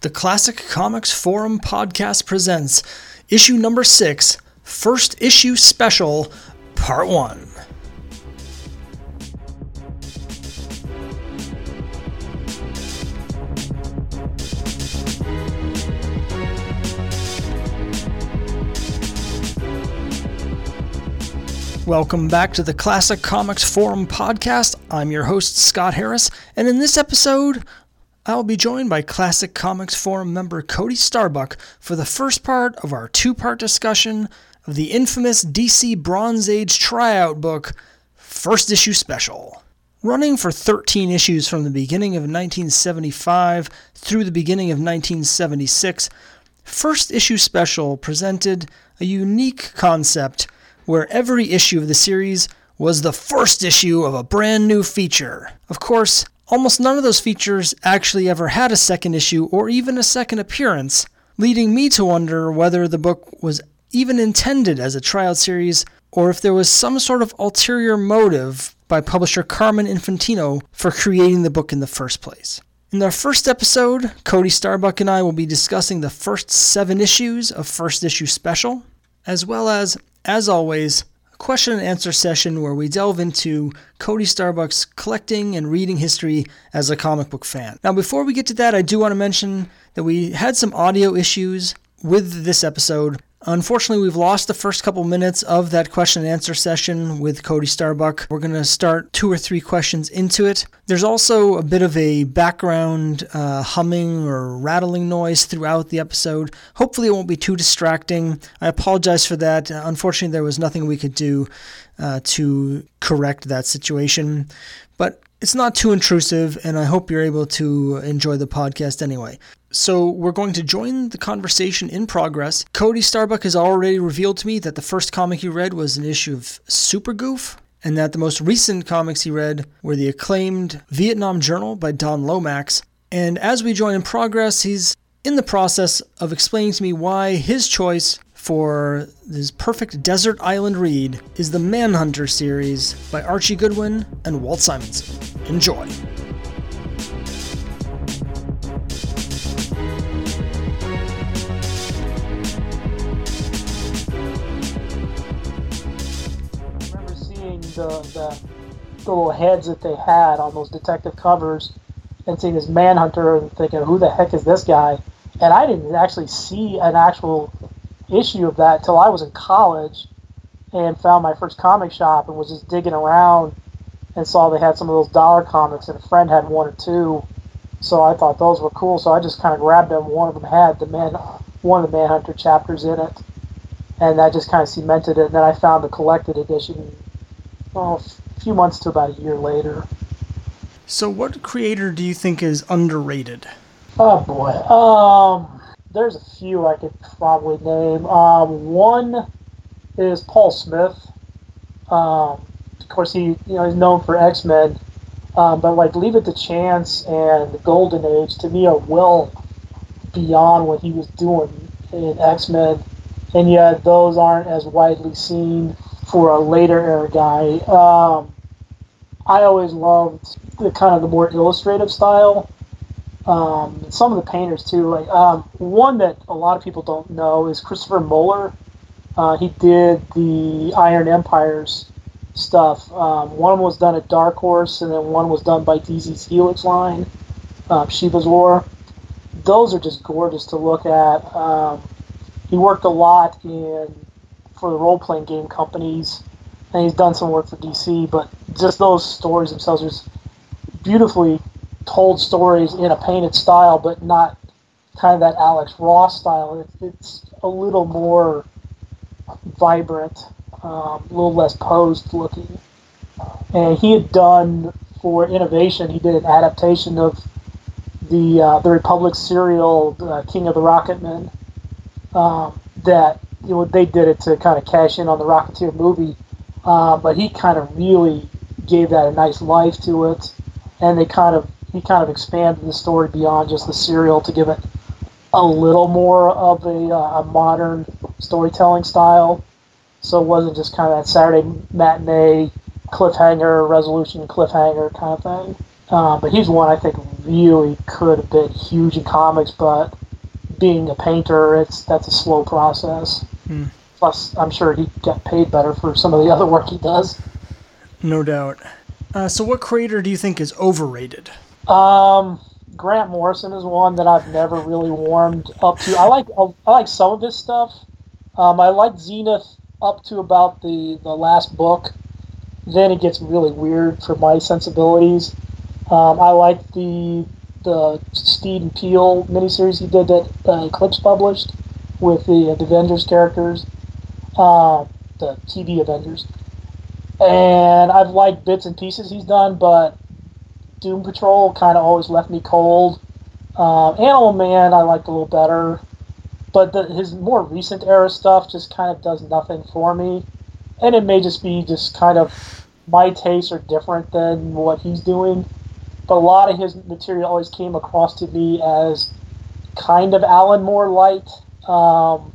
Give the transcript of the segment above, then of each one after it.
The Classic Comics Forum podcast presents issue number six, first issue special, part one. Welcome back to the Classic Comics Forum podcast. I'm your host, Scott Harris, and in this episode, I'll be joined by Classic Comics Forum member Cody Starbuck for the first part of our two part discussion of the infamous DC Bronze Age tryout book, First Issue Special. Running for 13 issues from the beginning of 1975 through the beginning of 1976, First Issue Special presented a unique concept where every issue of the series was the first issue of a brand new feature. Of course, almost none of those features actually ever had a second issue or even a second appearance, leading me to wonder whether the book was even intended as a tryout series or if there was some sort of ulterior motive by publisher Carmen Infantino for creating the book in the first place. In our first episode, Cody Starbuck and I will be discussing the first seven issues of First Issue Special, as well as as always, question and answer session where we delve into Cody Starbuck's collecting and reading history as a comic book fan. Now, before we get to that, I do want to mention that we had some audio issues with this episode. Unfortunately, we've lost the first couple minutes of that question and answer session with Cody Starbuck. We're going to start two or three questions into it. There's also a bit of a background uh, humming or rattling noise throughout the episode. Hopefully, it won't be too distracting. I apologize for that. Unfortunately, there was nothing we could do uh, to correct that situation. But it's not too intrusive, and I hope you're able to enjoy the podcast anyway. So, we're going to join the conversation in progress. Cody Starbuck has already revealed to me that the first comic he read was an issue of Super Goof, and that the most recent comics he read were the acclaimed Vietnam Journal by Don Lomax. And as we join in progress, he's in the process of explaining to me why his choice for this perfect desert island read is the Manhunter series by Archie Goodwin and Walt Simonson. Enjoy. the, the, the little heads that they had on those detective covers and seeing this manhunter and thinking, who the heck is this guy? And I didn't actually see an actual issue of that till I was in college and found my first comic shop and was just digging around and saw they had some of those dollar comics and a friend had one or two. So I thought those were cool. So I just kind of grabbed them. One of them had the man, one of the Manhunter chapters in it, and that just kind of cemented it. And then I found the collected edition well, a few months to about a year later. So, what creator do you think is underrated? Oh boy, um, there's a few I could probably name. Um, one is Paul Smith. Um, of course, he you know he's known for X Men, um, but like Leave It to Chance and the Golden Age to me are well beyond what he was doing in X Men, and yet those aren't as widely seen for a later era guy. Um, I always loved the kind of the more illustrative style. Um, some of the painters too. Like um, one that a lot of people don't know is Christopher Moeller. Uh, he did the Iron Empires stuff. Um, one was done at Dark Horse, and then one was done by DC's Helix line, uh, Sheva's War. Those are just gorgeous to look at. Um, he worked a lot in for the role playing game companies, and he's done some work for DC. But just those stories themselves are beautifully told stories in a painted style, but not kind of that Alex Ross style. It's, it's a little more vibrant, um, a little less posed looking. And he had done for Innovation, he did an adaptation of the uh, the Republic serial, uh, King of the Rocketmen, um, that you know, they did it to kind of cash in on the Rocketeer movie, uh, but he kind of really gave that a nice life to it, and they kind of he kind of expanded the story beyond just the serial to give it a little more of a, uh, a modern storytelling style. So it wasn't just kind of that Saturday matinee cliffhanger, resolution cliffhanger kind of thing. Uh, but he's one I think really could have been huge in comics, but being a painter, it's that's a slow process. Hmm. Plus, I'm sure he got paid better for some of the other work he does. No doubt. Uh, so, what creator do you think is overrated? Um, Grant Morrison is one that I've never really warmed up to. I like I like some of his stuff. Um, I like Zenith up to about the the last book. Then it gets really weird for my sensibilities. Um, I like the the Steed and Peel miniseries he did that uh, Eclipse published with the, uh, the Avengers characters, uh, the TV Avengers. And I've liked bits and pieces he's done, but Doom Patrol kind of always left me cold. Um, Animal Man I liked a little better, but the, his more recent era stuff just kind of does nothing for me. And it may just be just kind of my tastes are different than what he's doing. But a lot of his material always came across to me as kind of Alan Moore light, um,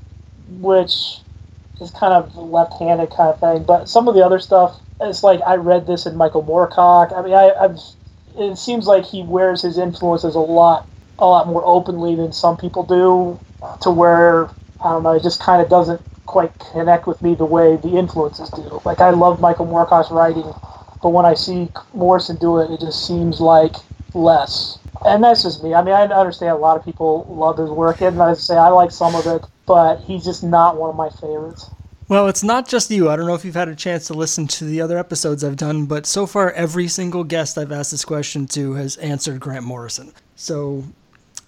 which is kind of left-handed kind of thing. But some of the other stuff, it's like I read this in Michael Moorcock. I mean, I, I've it seems like he wears his influences a lot a lot more openly than some people do to where I don't know, it just kind of doesn't quite connect with me the way the influences do. Like I love Michael Moorcock's writing, but when I see Morrison do it, it just seems like less. And that's just me. I mean, I understand a lot of people love his work, and I say I like some of it, but he's just not one of my favorites. Well, it's not just you. I don't know if you've had a chance to listen to the other episodes I've done, but so far every single guest I've asked this question to has answered Grant Morrison. So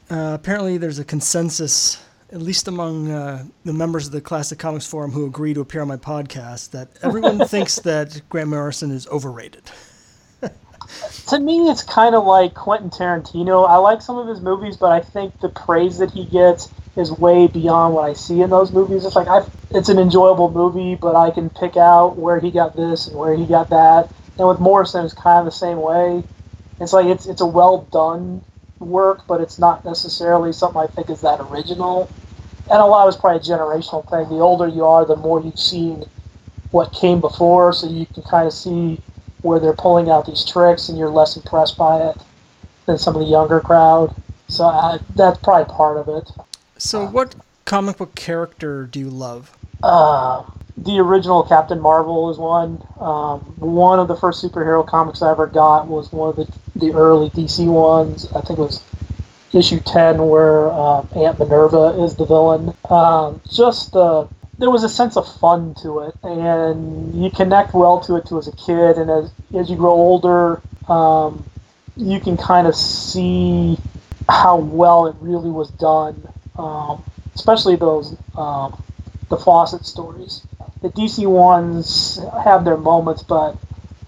uh, apparently there's a consensus, at least among uh, the members of the Classic Comics Forum who agree to appear on my podcast, that everyone thinks that Grant Morrison is overrated. To me, it's kind of like Quentin Tarantino. I like some of his movies, but I think the praise that he gets is way beyond what I see in those movies. It's like I, it's an enjoyable movie, but I can pick out where he got this and where he got that. And with Morrison, it's kind of the same way. It's like it's it's a well done work, but it's not necessarily something I think is that original. And a lot it's probably a generational thing. The older you are, the more you've seen what came before, so you can kind of see where they're pulling out these tricks, and you're less impressed by it than some of the younger crowd. So I, that's probably part of it. So, what comic book character do you love? Uh, the original Captain Marvel is one. Um, one of the first superhero comics I ever got was one of the, the early DC ones. I think it was issue 10 where um, Aunt Minerva is the villain. Um, just uh, there was a sense of fun to it, and you connect well to it to as a kid. And as, as you grow older, um, you can kind of see how well it really was done um, especially those um, the Fawcett stories. The DC ones have their moments, but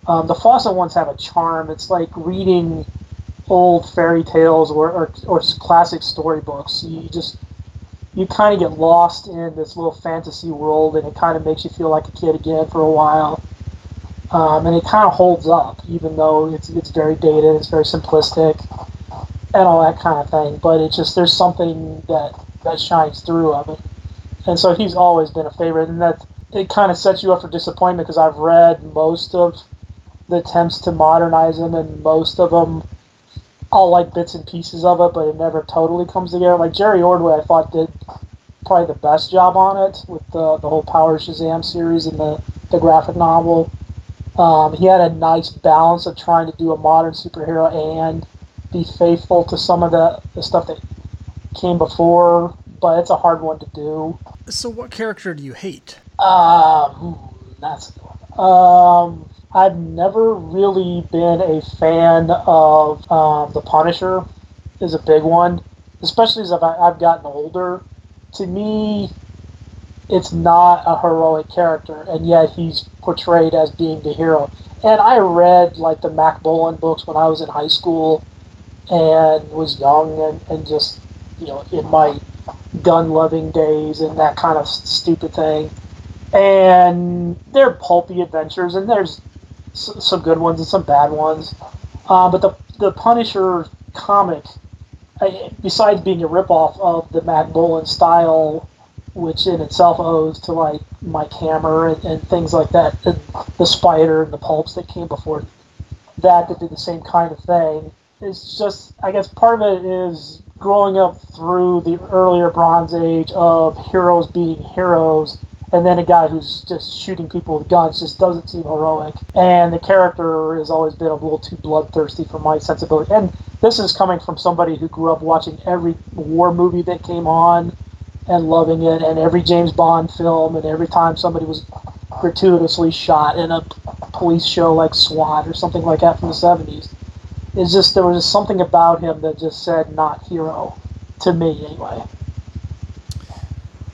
um, the Fawcett ones have a charm. It's like reading old fairy tales or, or, or classic storybooks. You just you kind of get lost in this little fantasy world, and it kind of makes you feel like a kid again for a while. Um, and it kind of holds up, even though it's it's very dated, it's very simplistic and all that kind of thing. But it's just there's something that that shines through of it, and so he's always been a favorite, and that it kind of sets you up for disappointment because I've read most of the attempts to modernize him, and most of them I'll like bits and pieces of it, but it never totally comes together. Like Jerry Ordway, I thought did probably the best job on it with the the whole Power Shazam series and the the graphic novel. Um, he had a nice balance of trying to do a modern superhero and be faithful to some of the, the stuff that came before, but it's a hard one to do. So, what character do you hate? Um, that's um, I've never really been a fan of um, the Punisher. Is a big one, especially as I've, I've gotten older. To me, it's not a heroic character, and yet he's portrayed as being the hero. And I read like the Mack Bolan books when I was in high school, and was young and, and just you know in my gun loving days and that kind of stupid thing and they're pulpy adventures and there's some good ones and some bad ones uh, but the, the punisher comic besides being a ripoff of the Mack Bolan style which in itself owes to like mike hammer and, and things like that the, the spider and the pulps that came before that that did the same kind of thing. It's just, I guess, part of it is growing up through the earlier Bronze Age of heroes being heroes, and then a guy who's just shooting people with guns just doesn't seem heroic. And the character has always been a little too bloodthirsty for my sensibility. And this is coming from somebody who grew up watching every war movie that came on and loving it, and every James Bond film, and every time somebody was gratuitously shot in a police show like SWAT or something like that from the 70s. It's just there was just something about him that just said not hero to me anyway.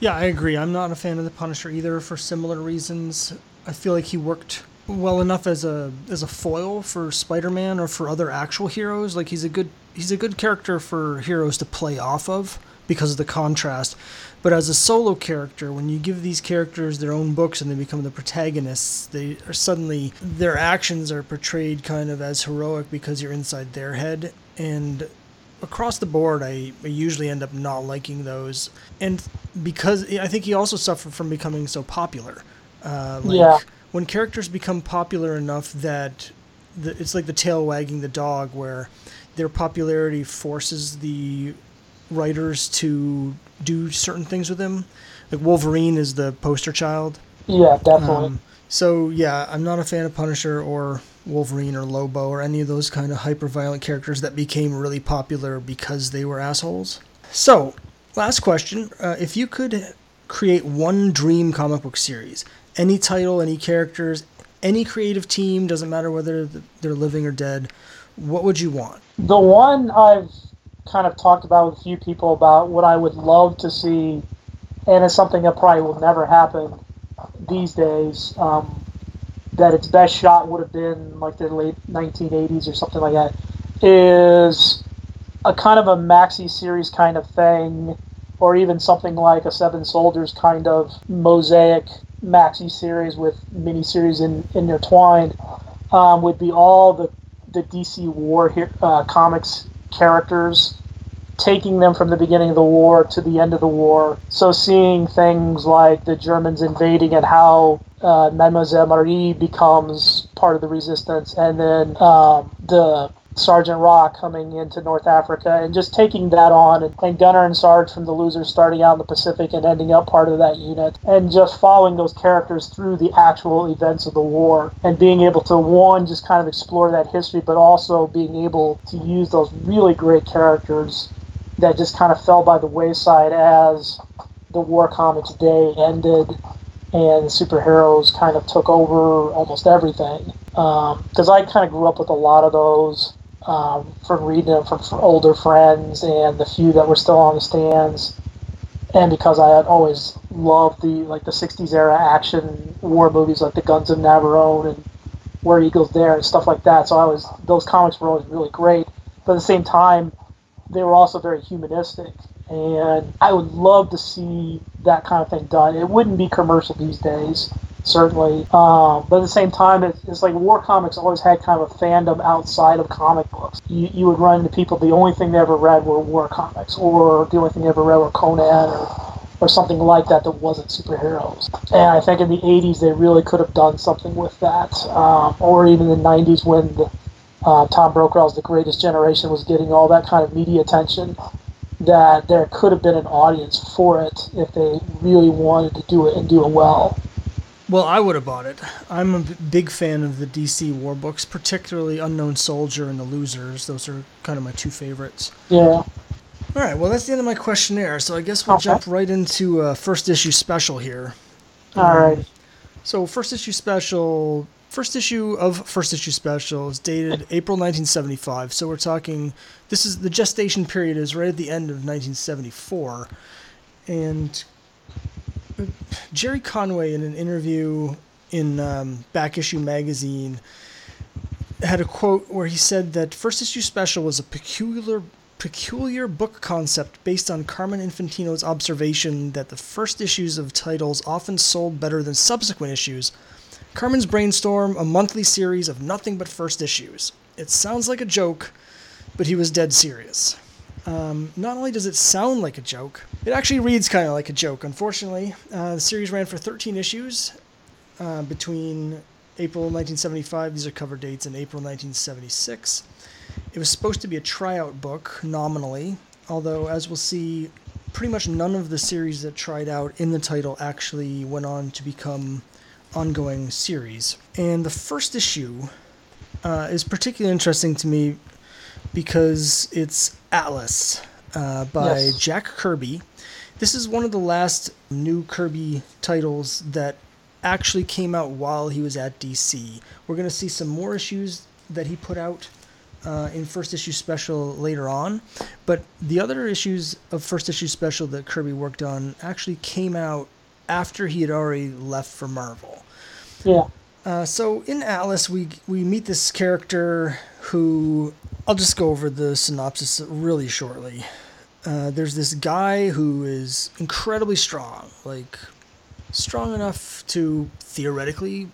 Yeah, I agree. I'm not a fan of the Punisher either for similar reasons. I feel like he worked well enough as a as a foil for Spider-Man or for other actual heroes. Like he's a good he's a good character for heroes to play off of because of the contrast. But as a solo character, when you give these characters their own books and they become the protagonists, they are suddenly their actions are portrayed kind of as heroic because you're inside their head. And across the board, I, I usually end up not liking those. And because I think he also suffered from becoming so popular. Uh, like Yeah. when characters become popular enough that the, it's like the tail wagging the dog, where their popularity forces the writers to do certain things with them. Like Wolverine is the poster child. Yeah, definitely. Um, so yeah, I'm not a fan of Punisher or Wolverine or Lobo or any of those kind of hyper violent characters that became really popular because they were assholes. So, last question: uh, If you could create one dream comic book series, any title, any characters, any creative team, doesn't matter whether they're living or dead, what would you want? The one I've kind of talked about with a few people about what I would love to see, and it's something that probably will never happen these days. Um, that its best shot would have been like the late 1980s or something like that. Is a kind of a maxi series kind of thing, or even something like a Seven Soldiers kind of mosaic maxi series with mini series in, intertwined. Um, would be all the the DC War he- uh, comics characters, taking them from the beginning of the war to the end of the war. So seeing things like the Germans invading and how uh, Mademoiselle Marie becomes part of the resistance, and then um, the Sergeant Rock coming into North Africa, and just taking that on, and, and Gunner and Sarge from the losers starting out in the Pacific and ending up part of that unit, and just following those characters through the actual events of the war, and being able to one just kind of explore that history, but also being able to use those really great characters that just kind of fell by the wayside as the war comics day ended and superheroes kind of took over almost everything. Because I kind of grew up with a lot of those um, from reading them from older friends and the few that were still on the stands, and because I had always loved the like the '60s era action war movies like the Guns of Navarone and Where Eagles Dare and stuff like that. So I was those comics were always really great, but at the same time, they were also very humanistic and I would love to see that kind of thing done. It wouldn't be commercial these days, certainly, um, but at the same time, it, it's like war comics always had kind of a fandom outside of comic books. You, you would run into people the only thing they ever read were war comics, or the only thing they ever read were Conan or or something like that that wasn't superheroes. And I think in the 80s they really could have done something with that, um, or even the 90s when the, uh, Tom Brokaw's The Greatest Generation was getting all that kind of media attention that there could have been an audience for it if they really wanted to do it and do it well. Well, I would have bought it. I'm a big fan of the DC war books, particularly Unknown Soldier and The Losers. Those are kind of my two favorites. Yeah. All right, well, that's the end of my questionnaire, so I guess we'll Okay. jump right into a first issue special here. All right. So, first issue special, first issue of first issue special is dated April 1975. So, we're talking, this is the gestation period is right at the end of 1974. And uh, Gerry Conway, in an interview in um, Back Issue Magazine, had a quote where he said that first issue special was a peculiar peculiar book concept based on Carmen Infantino's observation that the first issues of titles often sold better than subsequent issues. Carmen's brainstorm a monthly series of nothing but first issues. It sounds like a joke, but he was dead serious. Um, not only does it sound like a joke, it actually reads kind of like a joke. Unfortunately, uh, the series ran for 13 issues uh, between April 1975. These are cover dates in April 1976. It was supposed to be a tryout book, nominally, although, as we'll see, pretty much none of the series that tried out in the title actually went on to become ongoing series. And the first issue uh, is particularly interesting to me because it's Atlas uh, by yes. Jack Kirby. This is one of the last new Kirby titles that actually came out while he was at DC. We're going to see some more issues that he put out uh, in first issue special later on, but the other issues of first issue special that Kirby worked on actually came out after he had already left for Marvel. Yeah. Uh, so in Atlas, we we meet this character who I'll just go over the synopsis really shortly. Uh, there's this guy who is incredibly strong, like strong enough to theoretically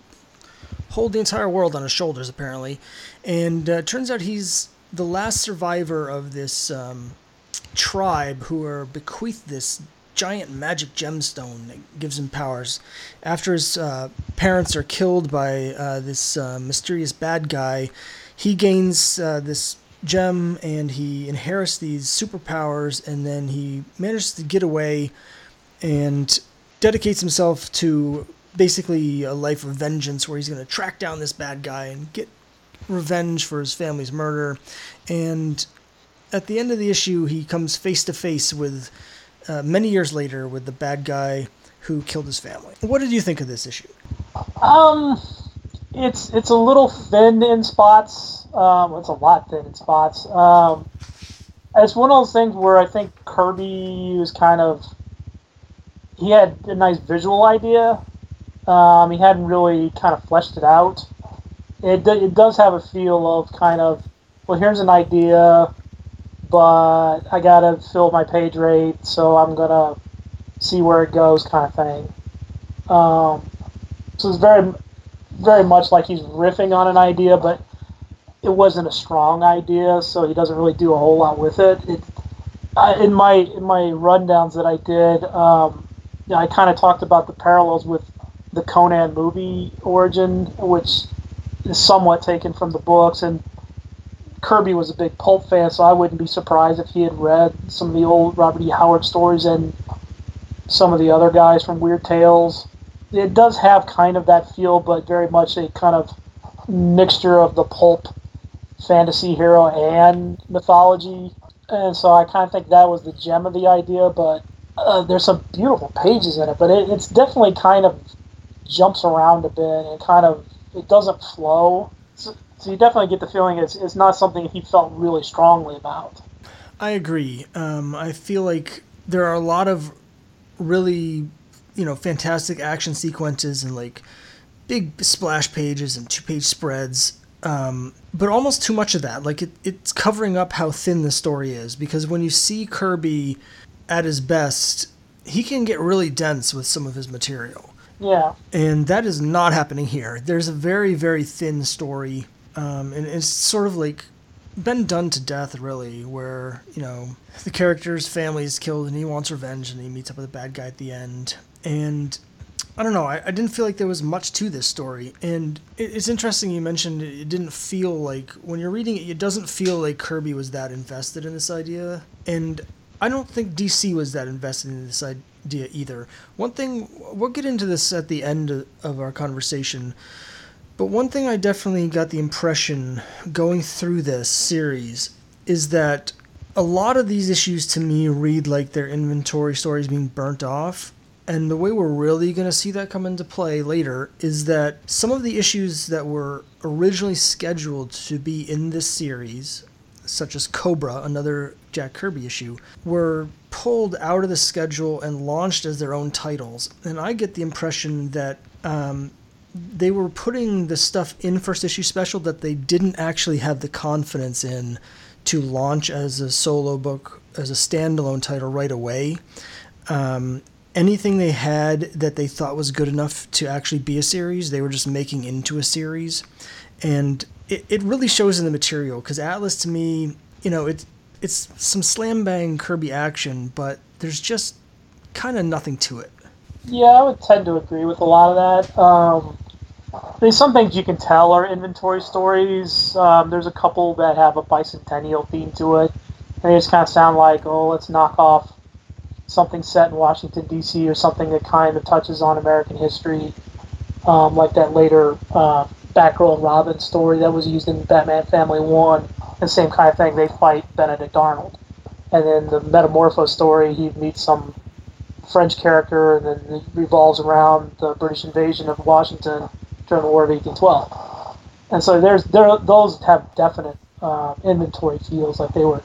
hold the entire world on his shoulders, apparently. And uh, turns out he's the last survivor of this um, tribe who are bequeathed this giant magic gemstone that gives him powers. After his uh, parents are killed by uh, this uh, mysterious bad guy, he gains uh, this gem and he inherits these superpowers and then he manages to get away and dedicates himself to basically a life of vengeance where he's going to track down this bad guy and get revenge for his family's murder and at the end of the issue he comes face to face with uh, many years later with the bad guy who killed his family what did you think of this issue um it's it's a little thin in spots um, it's a lot thin in spots. Um, it's one of those things where I think Kirby was kind of he had a nice visual idea. Um, he hadn't really kind of fleshed it out. It, it does have a feel of kind of well, here's an idea, but I gotta fill my page rate, so I'm gonna see where it goes, kind of thing. Um, so it's very, very much like he's riffing on an idea, but it wasn't a strong idea, so he doesn't really do a whole lot with it. it I, in my in my rundowns that I did, um, you know, I kind of talked about the parallels with the Conan movie origin, which is somewhat taken from the books. And Kirby was a big pulp fan, so I wouldn't be surprised if he had read some of the old Robert E. Howard stories and some of the other guys from Weird Tales. It does have kind of that feel, but very much a kind of mixture of the pulp fantasy hero and mythology. And so I kind of think that was the gem of the idea, but uh, there's some beautiful pages in it, but it, it's definitely kind of jumps around a bit and kind of it doesn't flow. So, you definitely get the feeling it's, it's not something he felt really strongly about. I agree. Um, I feel like there are a lot of really, you know, fantastic action sequences and like big splash pages and two page spreads um, but almost too much of that. Like it, it's covering up how thin the story is because when you see Kirby at his best, he can get really dense with some of his material. Yeah. And that is not happening here. There's a very, very thin story, um, and it's sort of like been done to death, really, where, you know, the character's family is killed and he wants revenge and he meets up with a bad guy at the end. And I don't know. I, I didn't feel like there was much to this story, and it, it's interesting you mentioned it, didn't feel like when you're reading it, it doesn't feel like Kirby was that invested in this idea, and I don't think DC was that invested in this idea either. One thing we'll get into this at the end of our conversation, but one thing I definitely got the impression going through this series is that a lot of these issues to me read like their inventory stories being burnt off and the way we're really going to see that come into play later is that some of the issues that were originally scheduled to be in this series, such as Cobra, another Jack Kirby issue, were pulled out of the schedule and launched as their own titles. And I get the impression that um, they were putting the stuff in first issue special that they didn't actually have the confidence in to launch as a solo book, as a standalone title right away. Um, anything they had that they thought was good enough to actually be a series, they were just making into a series. And it, it really shows in the material because Atlas to me, you know, it, it's some slam bang Kirby action, but there's just kind of nothing to it. Yeah, I would tend to agree with a lot of that. Um, mean, some things you can tell are inventory stories. Um, there's a couple that have a bicentennial theme to it. They just kind of sound like, oh, let's knock off something set in Washington D.C. or something that kind of touches on American history, um, like that later uh, Batgirl and Robin story that was used in Batman Family One. The same kind of thing. They fight Benedict Arnold, and then the Metamorpho story, he meets some French character, and then it revolves around the British invasion of Washington during the War of 1812. And so there's there those have definite uh, inventory feels like they were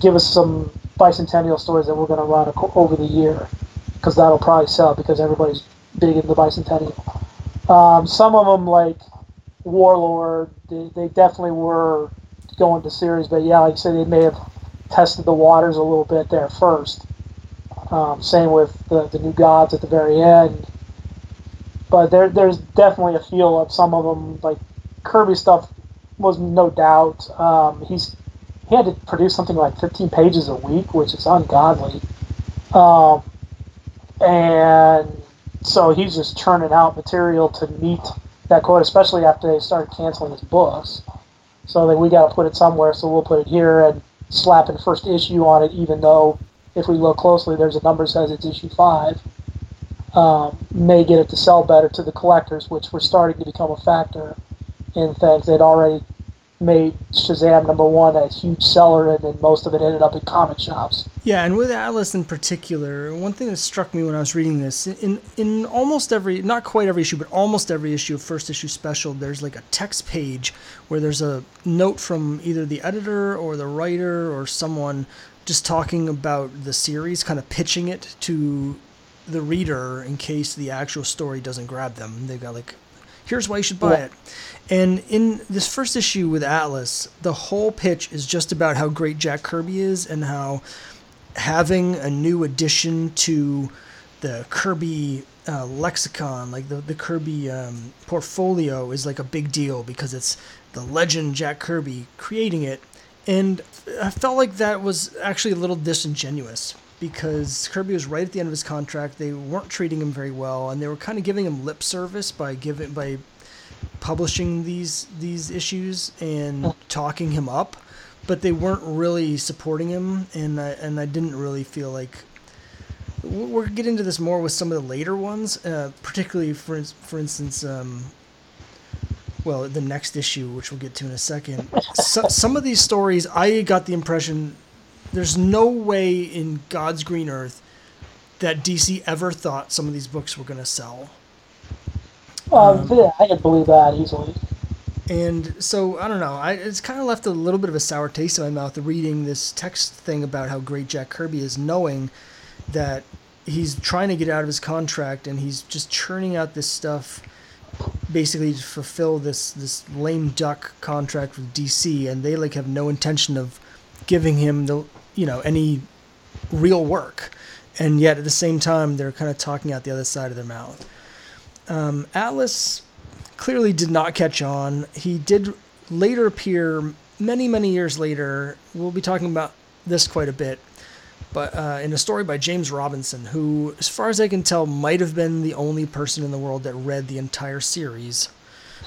give us some bicentennial stories that we're going to run over the year because that'll probably sell because everybody's big in the bicentennial. Um, some of them like Warlord, they, they definitely were going to series, but yeah, like I said, they may have tested the waters a little bit there first. Um, same with the, the new gods at the very end. But there, there's definitely a feel of some of them. Like Kirby stuff was no doubt. Um, he's he had to produce something like 15 pages a week, which is ungodly. Um, and so he's just churning out material to meet that quote, especially after they started canceling his books. So like we got to put it somewhere, so we'll put it here and slap in first issue on it, even though if we look closely, there's a number that says it's issue five. Um, may get it to sell better to the collectors, which were starting to become a factor in things. They'd already made Shazam number one a huge seller, and then most of it ended up in comic shops. Yeah, and with Atlas in particular, one thing that struck me when I was reading this, in in almost every, not quite every issue, but almost every issue of first issue special, there's like a text page where there's a note from either the editor or the writer or someone just talking about the series, kind of pitching it to the reader in case the actual story doesn't grab them. They've got like here's why you should buy yeah. it. And in this first issue with Atlas, the whole pitch is just about how great Jack Kirby is and how having a new addition to the Kirby uh, lexicon, like the, the Kirby um, portfolio, is like a big deal because it's the legend Jack Kirby creating it. And I felt like that was actually a little disingenuous because Kirby was right at the end of his contract. They weren't treating him very well, and they were kind of giving him lip service by giving by publishing these these issues and talking him up, but they weren't really supporting him, and I, and I didn't really feel like we're getting into this more with some of the later ones, uh, particularly for for instance. Um, well, the next issue, which we'll get to in a second, so, some of these stories, I got the impression there's no way in God's green earth that DC ever thought some of these books were going to sell. Um, yeah, I can believe that easily. And so I don't know. I, it's kind of left a little bit of a sour taste in my mouth reading this text thing about how great Jack Kirby is, knowing that he's trying to get out of his contract and he's just churning out this stuff basically to fulfill this this lame duck contract with DC and they like have no intention of giving him the you know any real work, and yet at the same time they're kind of talking out the other side of their mouth. Um, Atlas clearly did not catch on. He did later appear many many years later. We'll be talking about this quite a bit, but uh, in a story by James Robinson, who, as far as I can tell, might have been the only person in the world that read the entire series,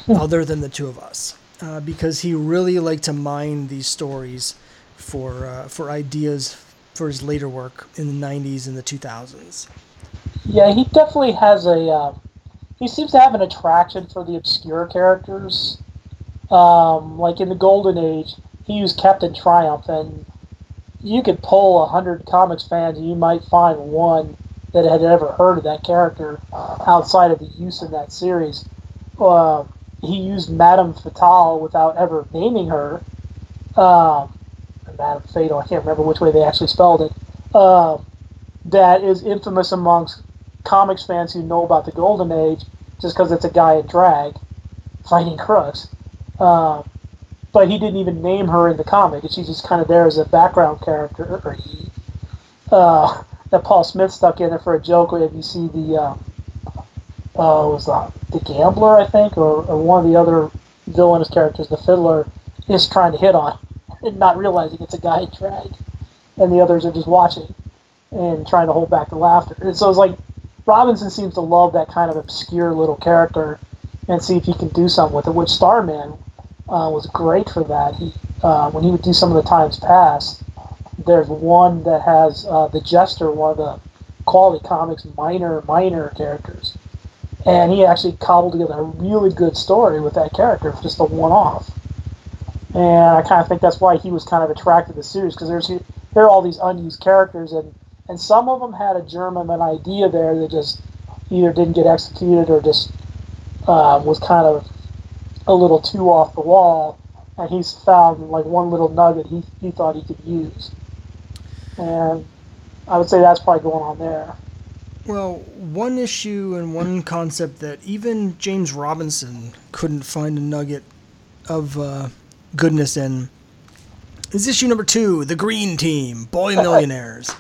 other than the two of us, uh, because he really liked to mine these stories for uh, for ideas for his later work in the 90s and the 2000s. Yeah, he definitely has a. Uh, he seems to have an attraction for the obscure characters. Um, like in the Golden Age, he used Captain Triumph, and you could pull a hundred comics fans, and you might find one that had ever heard of that character outside of the use in that series. Uh, he used Madame Fatale without ever naming her. Um, Madame Fatal, I can't remember which way they actually spelled it, uh, that is infamous amongst comics fans who know about the Golden Age just because it's a guy in drag fighting crooks. Uh, but he didn't even name her in the comic. She's just kind of there as a background character. Or he, uh, that Paul Smith stuck in there for a joke. If you see the, uh, uh, was that the gambler, I think, or, or one of the other villainous characters, the fiddler, is trying to hit on and not realizing it's a guy in drag, and the others are just watching and trying to hold back the laughter. And so it's like Robinson seems to love that kind of obscure little character, and see if he can do something with it. Which Starman uh, was great for that. He uh, when he would do some of the times past, there's one that has uh, the Jester, one of the Quality Comics minor minor characters, and he actually cobbled together a really good story with that character just a one off. And I kind of think that's why he was kind of attracted to the series because there's there are all these unused characters and and some of them had a germ of an idea there that just either didn't get executed or just uh, was kind of a little too off the wall, and he's found like one little nugget he, he thought he could use. And I would say that's probably going on there. Well, one issue and one concept that even James Robinson couldn't find a nugget of uh, goodness in is issue number two, The Green Team, Boy Millionaires.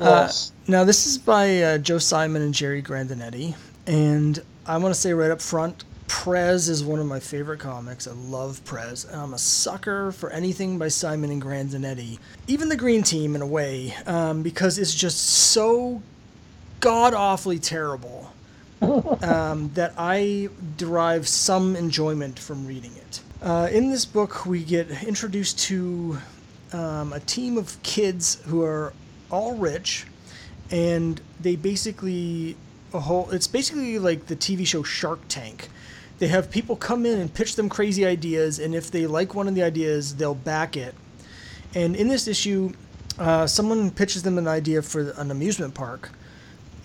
Uh, yes. Uh, now, this is by uh, Joe Simon and Jerry Grandenetti, and I want to say right up front, Prez is one of my favorite comics. I love Prez, and I'm a sucker for anything by Simon and Grandenetti. Even the Green Team, in a way, um, because it's just so god awfully terrible um, that I derive some enjoyment from reading it. Uh, in this book, we get introduced to um, a team of kids who are all rich, and they basically a whole. It's basically like the TV show Shark Tank. They have people come in and pitch them crazy ideas, and if they like one of the ideas, they'll back it. And in this issue, uh, someone pitches them an idea for an amusement park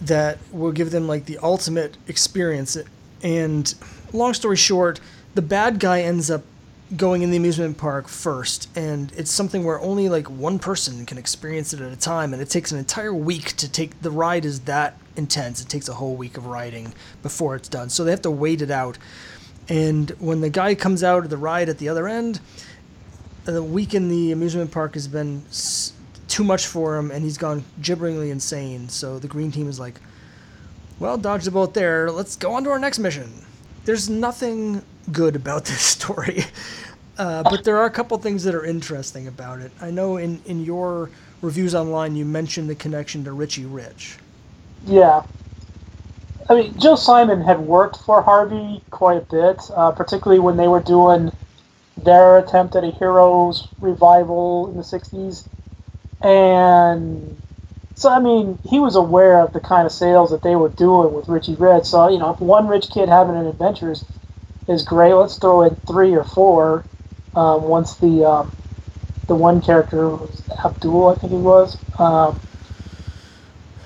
that will give them like the ultimate experience. And long story short, the bad guy ends up going in the amusement park first and it's something where only like one person can experience it at a time and it takes an entire week to take the ride is that intense it takes a whole week of riding before it's done so they have to wait it out and when the guy comes out of the ride at the other end the week in the amusement park has been too much for him and he's gone gibberingly insane so the green team is like well dodge the boat there let's go on to our next mission there's nothing good about this story. Uh, but there are a couple things that are interesting about it. I know in, in your reviews online you mentioned the connection to Richie Rich. Yeah. I mean, Joe Simon had worked for Harvey quite a bit, uh, particularly when they were doing their attempt at a Heroes revival in the 60s. And so, I mean, he was aware of the kind of sales that they were doing with Richie Rich. So, you know, if one rich kid having an adventure is is great. Let's throw in three or four. Um, once the um, the one character was Abdul, I think he was. Um,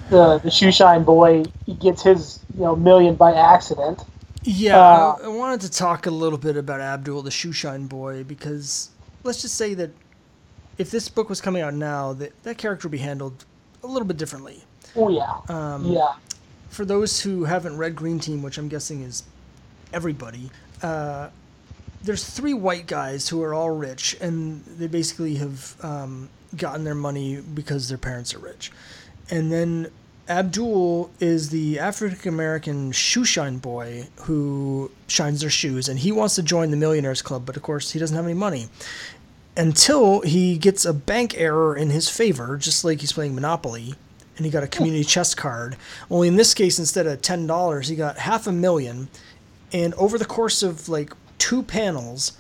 the the shoeshine boy he gets his you know million by accident. Yeah, uh, I, I wanted to talk a little bit about Abdul, the shoeshine boy, because let's just say that if this book was coming out now, that that character would be handled a little bit differently. Oh yeah. Um, yeah. For those who haven't read Green Team, which I'm guessing is everybody, uh, there's three white guys who are all rich, and they basically have um, gotten their money because their parents are rich. And then Abdul is the African American shoeshine boy who shines their shoes, and he wants to join the Millionaires Club, but of course he doesn't have any money. Until he gets a bank error in his favor, just like he's playing Monopoly, and he got a oh. community chest card. Only in this case, instead of ten dollars, he got half a million, and over the course of like two panels,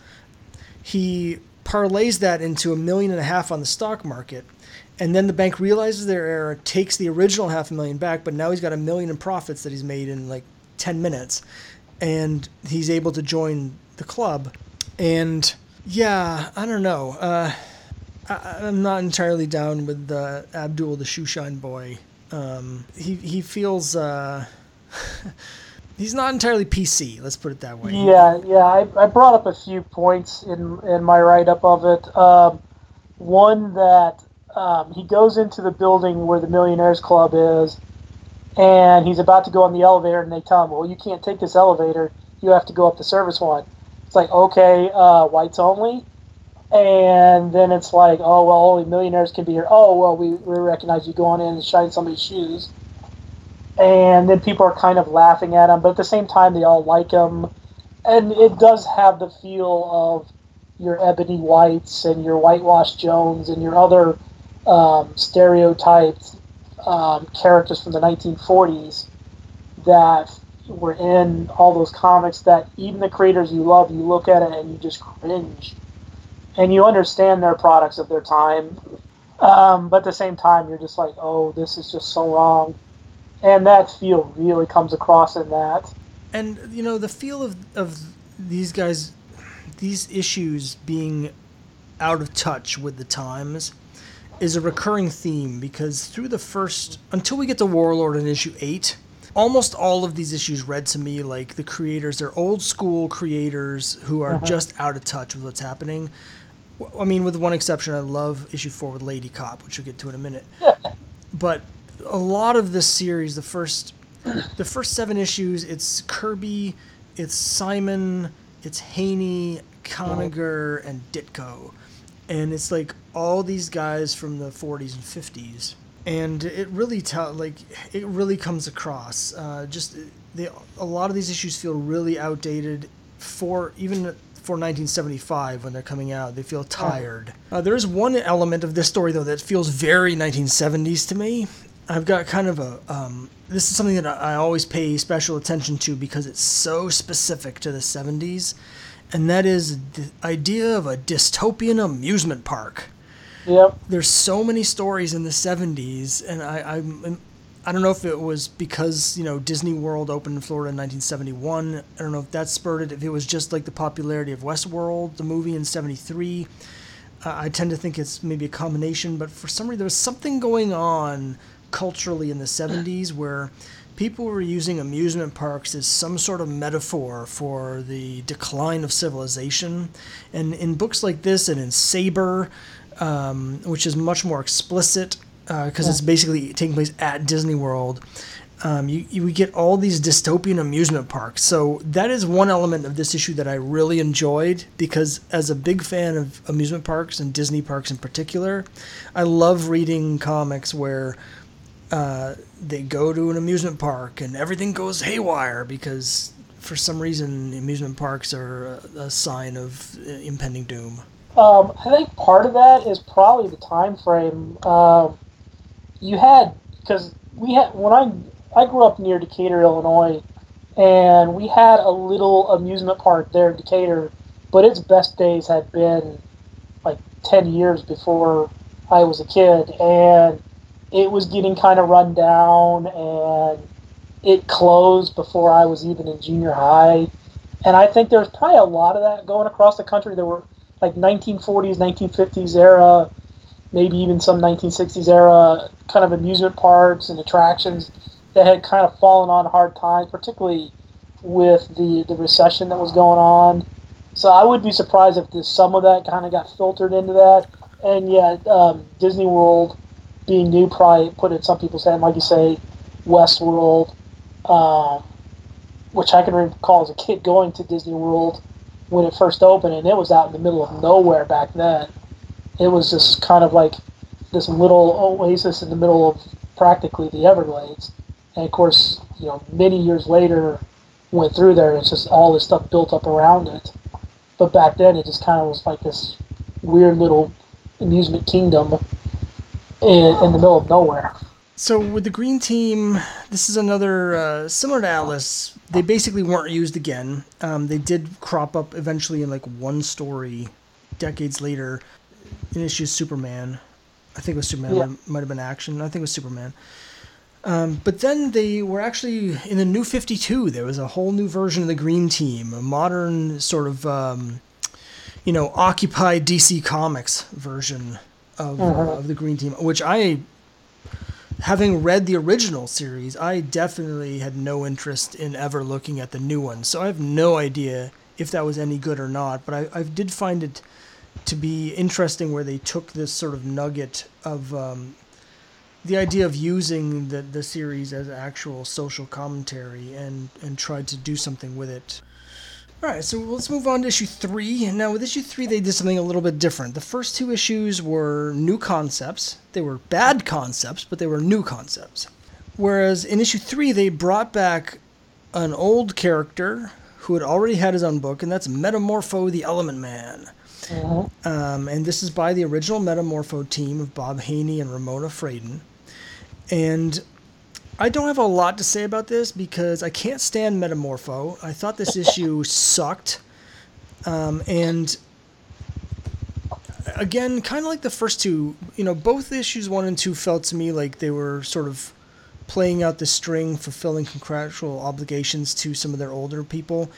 he parlays that into a million and a half on the stock market. And then the bank realizes their error, takes the original half a million back, but now he's got a million in profits that he's made in like 10 minutes. And he's able to join the club. And yeah, I don't know. Uh, I, am not entirely down with uh, Abdul, the shoeshine boy. Um, he, he feels. Uh, he's not entirely PC. Let's put it that way. Yeah, yeah. I, I brought up a few points in in my write up of it. Um, one that um, he goes into the building where the Millionaires Club is, and he's about to go on the elevator, and they tell him, "Well, you can't take this elevator. You have to go up the service one." It's like, okay, uh, whites only. And then it's like, oh well, only millionaires can be here. Oh well, we, we recognize you going in and shining somebody's shoes and then people are kind of laughing at him, but at the same time they all like him, and it does have the feel of your Ebony Whites and your Whitewash Jones and your other um, stereotyped um, characters from the 1940s that were in all those comics that even the creators you love, you look at it and you just cringe, and you understand their products of their time, um, but at the same time you're just like, oh, this is just so wrong, and that feel really comes across in that. And you know the feel of of these guys, these issues being out of touch with the times is a recurring theme because through the first until we get to Warlord in issue 8 almost all of these issues read to me like the creators they're old school creators who are uh-huh. just out of touch with what's happening. I mean with one exception I love issue 4 with Lady Cop which we'll get to in a minute. But a lot of this series the first the first 7 issues it's Kirby it's Simon it's Haney Kanigher and Ditko and it's like all these guys from the 40s and 50s and it really tell like it really comes across. Uh, just they, a lot of these issues feel really outdated for even for 1975 when they're coming out. They feel tired. Uh, there's one element of this story though that feels very 1970s to me. I've got kind of a um, this is something that i always pay special attention to because it's so specific to the 70s and that is the idea of a dystopian amusement park. Yep. There's so many stories in the 70s, and I, I'm, I don't know if it was because you know Disney World opened in Florida in 1971. I don't know if that spurred it. If it was just like the popularity of Westworld, the movie in '73. Uh, I tend to think it's maybe a combination, but for some reason there was something going on culturally in the 70s where people were using amusement parks as some sort of metaphor for the decline of civilization. And in books like this and in Sabre, um, which is much more explicit because uh, it's basically taking place at Disney World. Um, you, you get all these dystopian amusement parks. So that is one element of this issue that I really enjoyed because as a big fan of amusement parks and Disney parks in particular, I love reading comics where uh, they go to an amusement park and everything goes haywire because for some reason amusement parks are a, sign of uh, impending doom. Um, I think part of that is probably the time frame. Um, you had because we had when I I grew up near Decatur, Illinois, and we had a little amusement park there in Decatur, but its best days had been like ten years before I was a kid, and it was getting kind of run down and it closed before I was even in junior high. And I think there's probably a lot of that going across the country. There were like 1940s, 1950s era, maybe even some 1960s era kind of amusement parks and attractions that had kind of fallen on hard times, particularly with the, the recession that was going on. So I would be surprised if this, some of that kind of got filtered into that. And yet, um, Disney World being new probably put in some people's head, like you say, Westworld, um, which I can recall as a kid going to Disney World when it first opened, and it was out in the middle of nowhere back then. It was just kind of like this little oasis in the middle of practically the Everglades. And of course, you know, many years later, went through there, and it's just all this stuff built up around it. But back then, it just kind of was like this weird little amusement kingdom in, in the middle of nowhere. So with the green team, this is another uh, similar to Alice. They basically weren't used again. Um, they did crop up eventually in like one story, decades later, in issues Superman. I think it was Superman. Yeah. Might have been Action. I think it was Superman. Um, but then they were actually in the New Fifty Two. There was a whole new version of the Green Team, a modern sort of, um, you know, Occupy DC Comics version of, uh, mm-hmm. of the Green Team, which I, having read the original series, I definitely had no interest in ever looking at the new one. So I have no idea if that was any good or not. But I, I did find it to be interesting where they took this sort of nugget of um, the idea of using the, the series as actual social commentary and, and tried to do something with it. All right, so let's move on to issue three. Now, with issue three, they did something a little bit different. The first two issues were new concepts. They were bad concepts, but they were new concepts. Whereas in issue three, they brought back an old character who had already had his own book, and that's Metamorpho the Element Man. Mm-hmm. Um, and this is by the original Metamorpho team of Bob Haney and Ramona Fradon. And I don't have a lot to say about this because I can't stand Metamorpho. I thought this issue sucked. Um, and again, kind of like the first two, you know, both issues one and two felt to me like they were sort of playing out the string, fulfilling contractual obligations to some of their older people,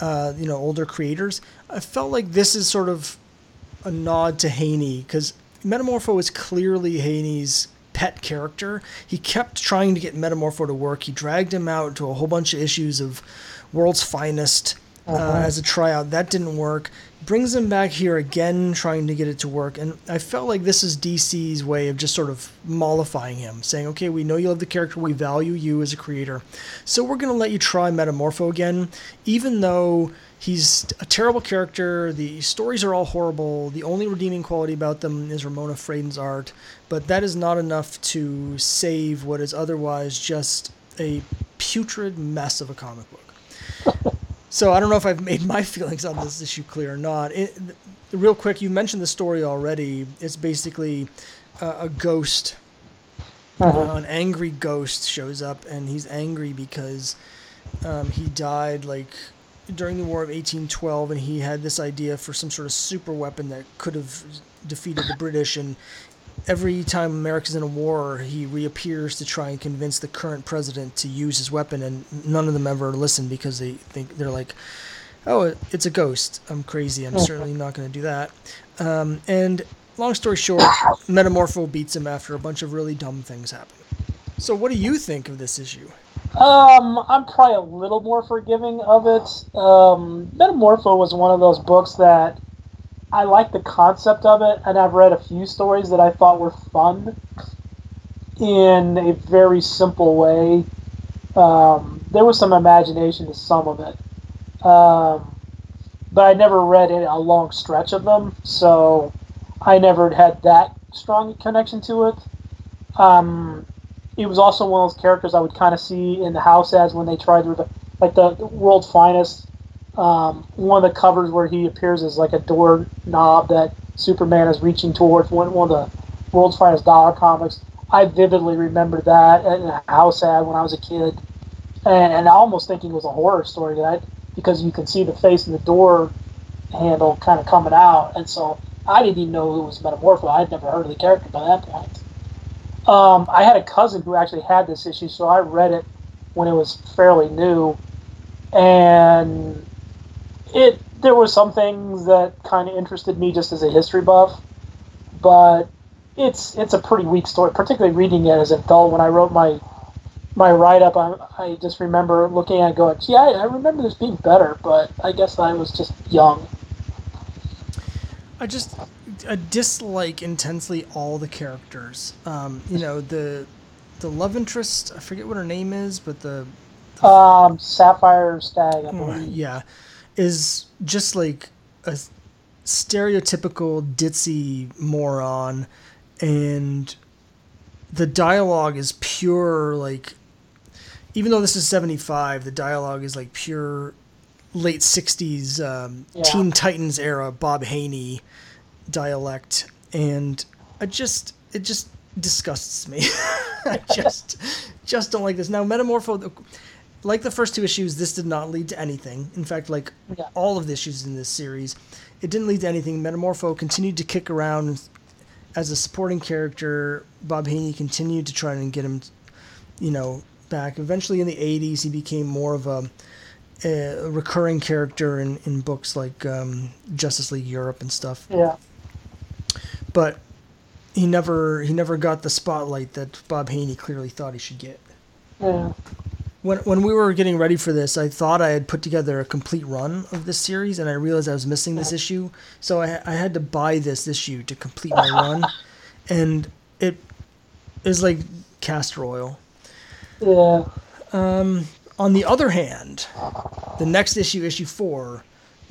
uh, you know, older creators. I felt like this is sort of a nod to Haney because Metamorpho is clearly Haney's pet character. He kept trying to get Metamorpho to work. He dragged him out to a whole bunch of issues of World's Finest uh, uh-huh. as a tryout. That didn't work. Brings him back here again, trying to get it to work. And I felt like this is DC's way of just sort of mollifying him, saying, okay, we know you love the character, we value you as a creator. So we're going to let you try Metamorpho again, even though he's a terrible character. The stories are all horrible. The only redeeming quality about them is Ramona Fradon's art, but that is not enough to save what is otherwise just a putrid mess of a comic book. So I don't know if I've made my feelings on this issue clear or not. It, real quick, you mentioned the story already. It's basically uh, a ghost. Uh-huh. Uh, an angry ghost shows up, and he's angry because um, he died like during the War of 1812, and he had this idea for some sort of super weapon that could have defeated the British. And every time America's in a war, he reappears to try and convince the current president to use his weapon, and none of them ever listen because they think they're like, "Oh, it's a ghost. I'm crazy. I'm certainly not going to do that." Um, and long story short, Metamorpho beats him after a bunch of really dumb things happen. So, what do you think of this issue? Um, I'm probably a little more forgiving of it. Um, Metamorpho was one of those books that I like the concept of it, and I've read a few stories that I thought were fun in a very simple way. Um, there was some imagination to some of it, um, but I never read a long stretch of them, so I never had that strong connection to it. Um, he was also one of those characters I would kind of see in the house as when they tried to, like the, the world's finest. Um, one of the covers where he appears as like a door knob that Superman is reaching towards one, one of the world's finest dollar comics. I vividly remember that and how sad when I was a kid, and, and I almost thinking it was a horror story that because you can see the face of the door handle kind of coming out, and so I didn't even know it was Metamorpho. I'd never heard of the character by that point. Um, I had a cousin who actually had this issue, so I read it when it was fairly new, and it there were some things that kind of interested me just as a history buff, but it's it's a pretty weak story, particularly reading it as an adult. When I wrote my my write up, I, I just remember looking at it going, yeah, I, I remember this being better, but I guess I was just young. I just I dislike intensely all the characters. Um, you know the the love interest. I forget what her name is, but the, the um, Sapphire Stagg. Oh, yeah, is just like a stereotypical ditzy moron, and the dialogue is pure like. Even though this is seventy five, the dialogue is like pure late '60s um, yeah. Teen Titans era Bob Haney dialect, and I just it just disgusts me. I just just don't like this. Now, Metamorpho, like the first two issues, this did not lead to anything. In fact, like yeah. all of the issues in this series, it didn't lead to anything. Metamorpho continued to kick around as a supporting character. Bob Haney continued to try and get him, you know, back. Eventually, in the '80s, he became more of a a recurring character in, in books like um, Justice League Europe and stuff. Yeah but he never he never got the spotlight that Bob Haney clearly thought he should get. Yeah. When when we were getting ready for this, I thought I had put together a complete run of this series, and I realized I was missing this issue. So I I had to buy this issue to complete my run, and it is like castor oil. Yeah. Um. On the other hand, the next issue, issue four,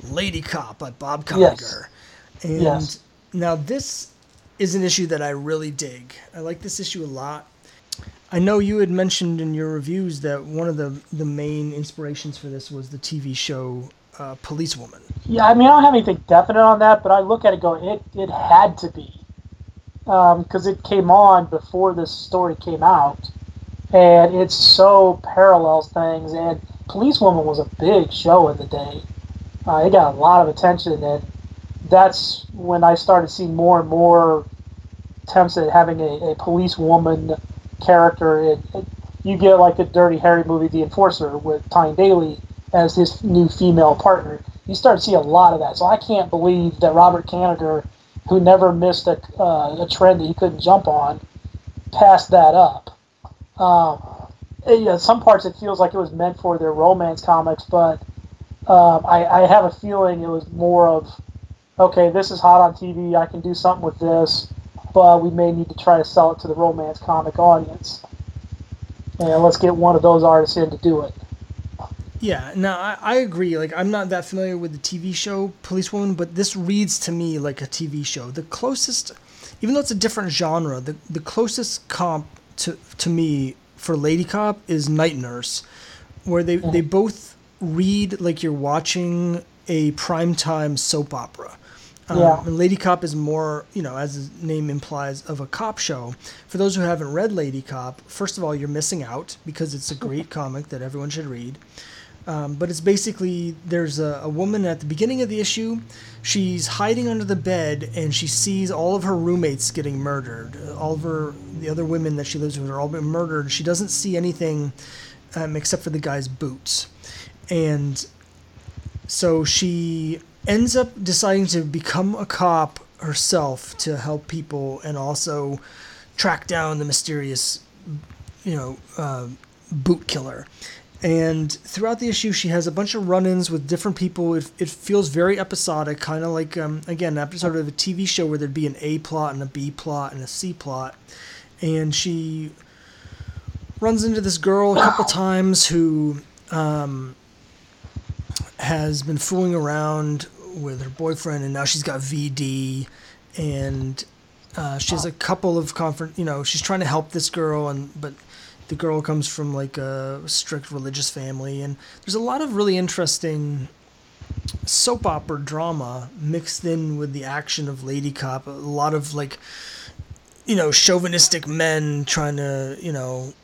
Lady Cop by Bob Geiger, yes. and yes. now this is an issue that I really dig. I like this issue a lot. I know you had mentioned in your reviews that one of the the main inspirations for this was the TV show uh, Policewoman. Yeah, I mean I don't have anything definite on that, but I look at it going, it it had to be because um, it came on before this story came out, and it so parallels things. And Policewoman was a big show in the day. Uh, it got a lot of attention, and that's when I started seeing more and more attempts at having a, a policewoman character. It, it, you get like the Dirty Harry movie, The Enforcer, with Tyne Daly as his new female partner. You start to see a lot of that. So I can't believe that Robert Kanigher, who never missed a, uh, a trend that he couldn't jump on, passed that up. Um, yeah, some parts it feels like it was meant for their romance comics, but um, I, I have a feeling it was more of, okay, this is hot on TV. I can do something with this, but we may need to try to sell it to the romance comic audience. And let's get one of those artists in to do it. Yeah, no, I, I agree. Like, I'm not that familiar with the TV show Policewoman, but this reads to me like a TV show. The closest, even though it's a different genre, the, the closest comp to, to me for Lady Cop is Night Nurse, where they, mm-hmm. they both read like you're watching a primetime soap opera. Um, yeah. Lady Cop is more, you know, as the name implies, of a cop show. For those who haven't read Lady Cop, first of all, you're missing out because it's a great comic that everyone should read. Um, but it's basically there's a, a, woman at the beginning of the issue. She's hiding under the bed and she sees all of her roommates getting murdered. All of her the other women that she lives with are all been murdered. She doesn't see anything um, except for the guy's boots, and so she ends up deciding to become a cop herself to help people and also track down the mysterious, you know, uh, boot killer. And throughout the issue she has a bunch of run-ins with different people. It, it feels very episodic kind of like um, again an episode of a tv show where there'd be an a plot and a b plot and a c plot. And she runs into this girl a couple times who um, has been fooling around with her boyfriend and now she's got vd and uh, she has a couple of confront you know she's trying to help this girl and but the girl comes from like a strict religious family, and there's a lot of really interesting soap opera drama mixed in with the action of Lady Cop. A lot of like, you know, chauvinistic men trying to, you know,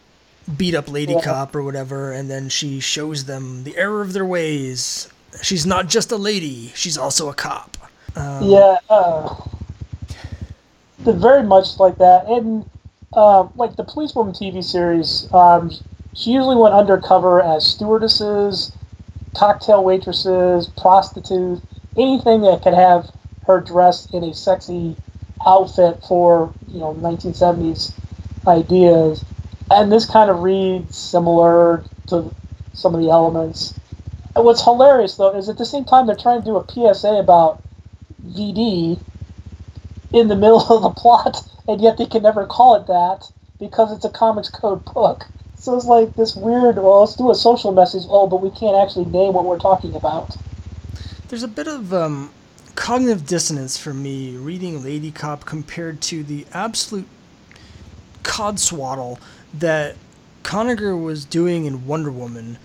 beat up Lady yeah. Cop or whatever, and then she shows them the error of their ways. She's not just a lady; she's also a cop. Um, yeah, uh, very much like that, and uh, like the Police Woman TV series, um, she usually went undercover as stewardesses, cocktail waitresses, prostitutes, anything that could have her dressed in a sexy outfit for you know 1970s ideas. And this kind of reads similar to some of the elements. And what's hilarious though is at the same time they're trying to do a PSA about VD in the middle of the plot and yet they can never call it that because it's a comics code book. So it's like this weird, well, let's do a social message, oh, but we can't actually name what we're talking about. There's a bit of um, cognitive dissonance for me reading Lady Cop compared to the absolute codswaddle that Kanigher was doing in Wonder Woman.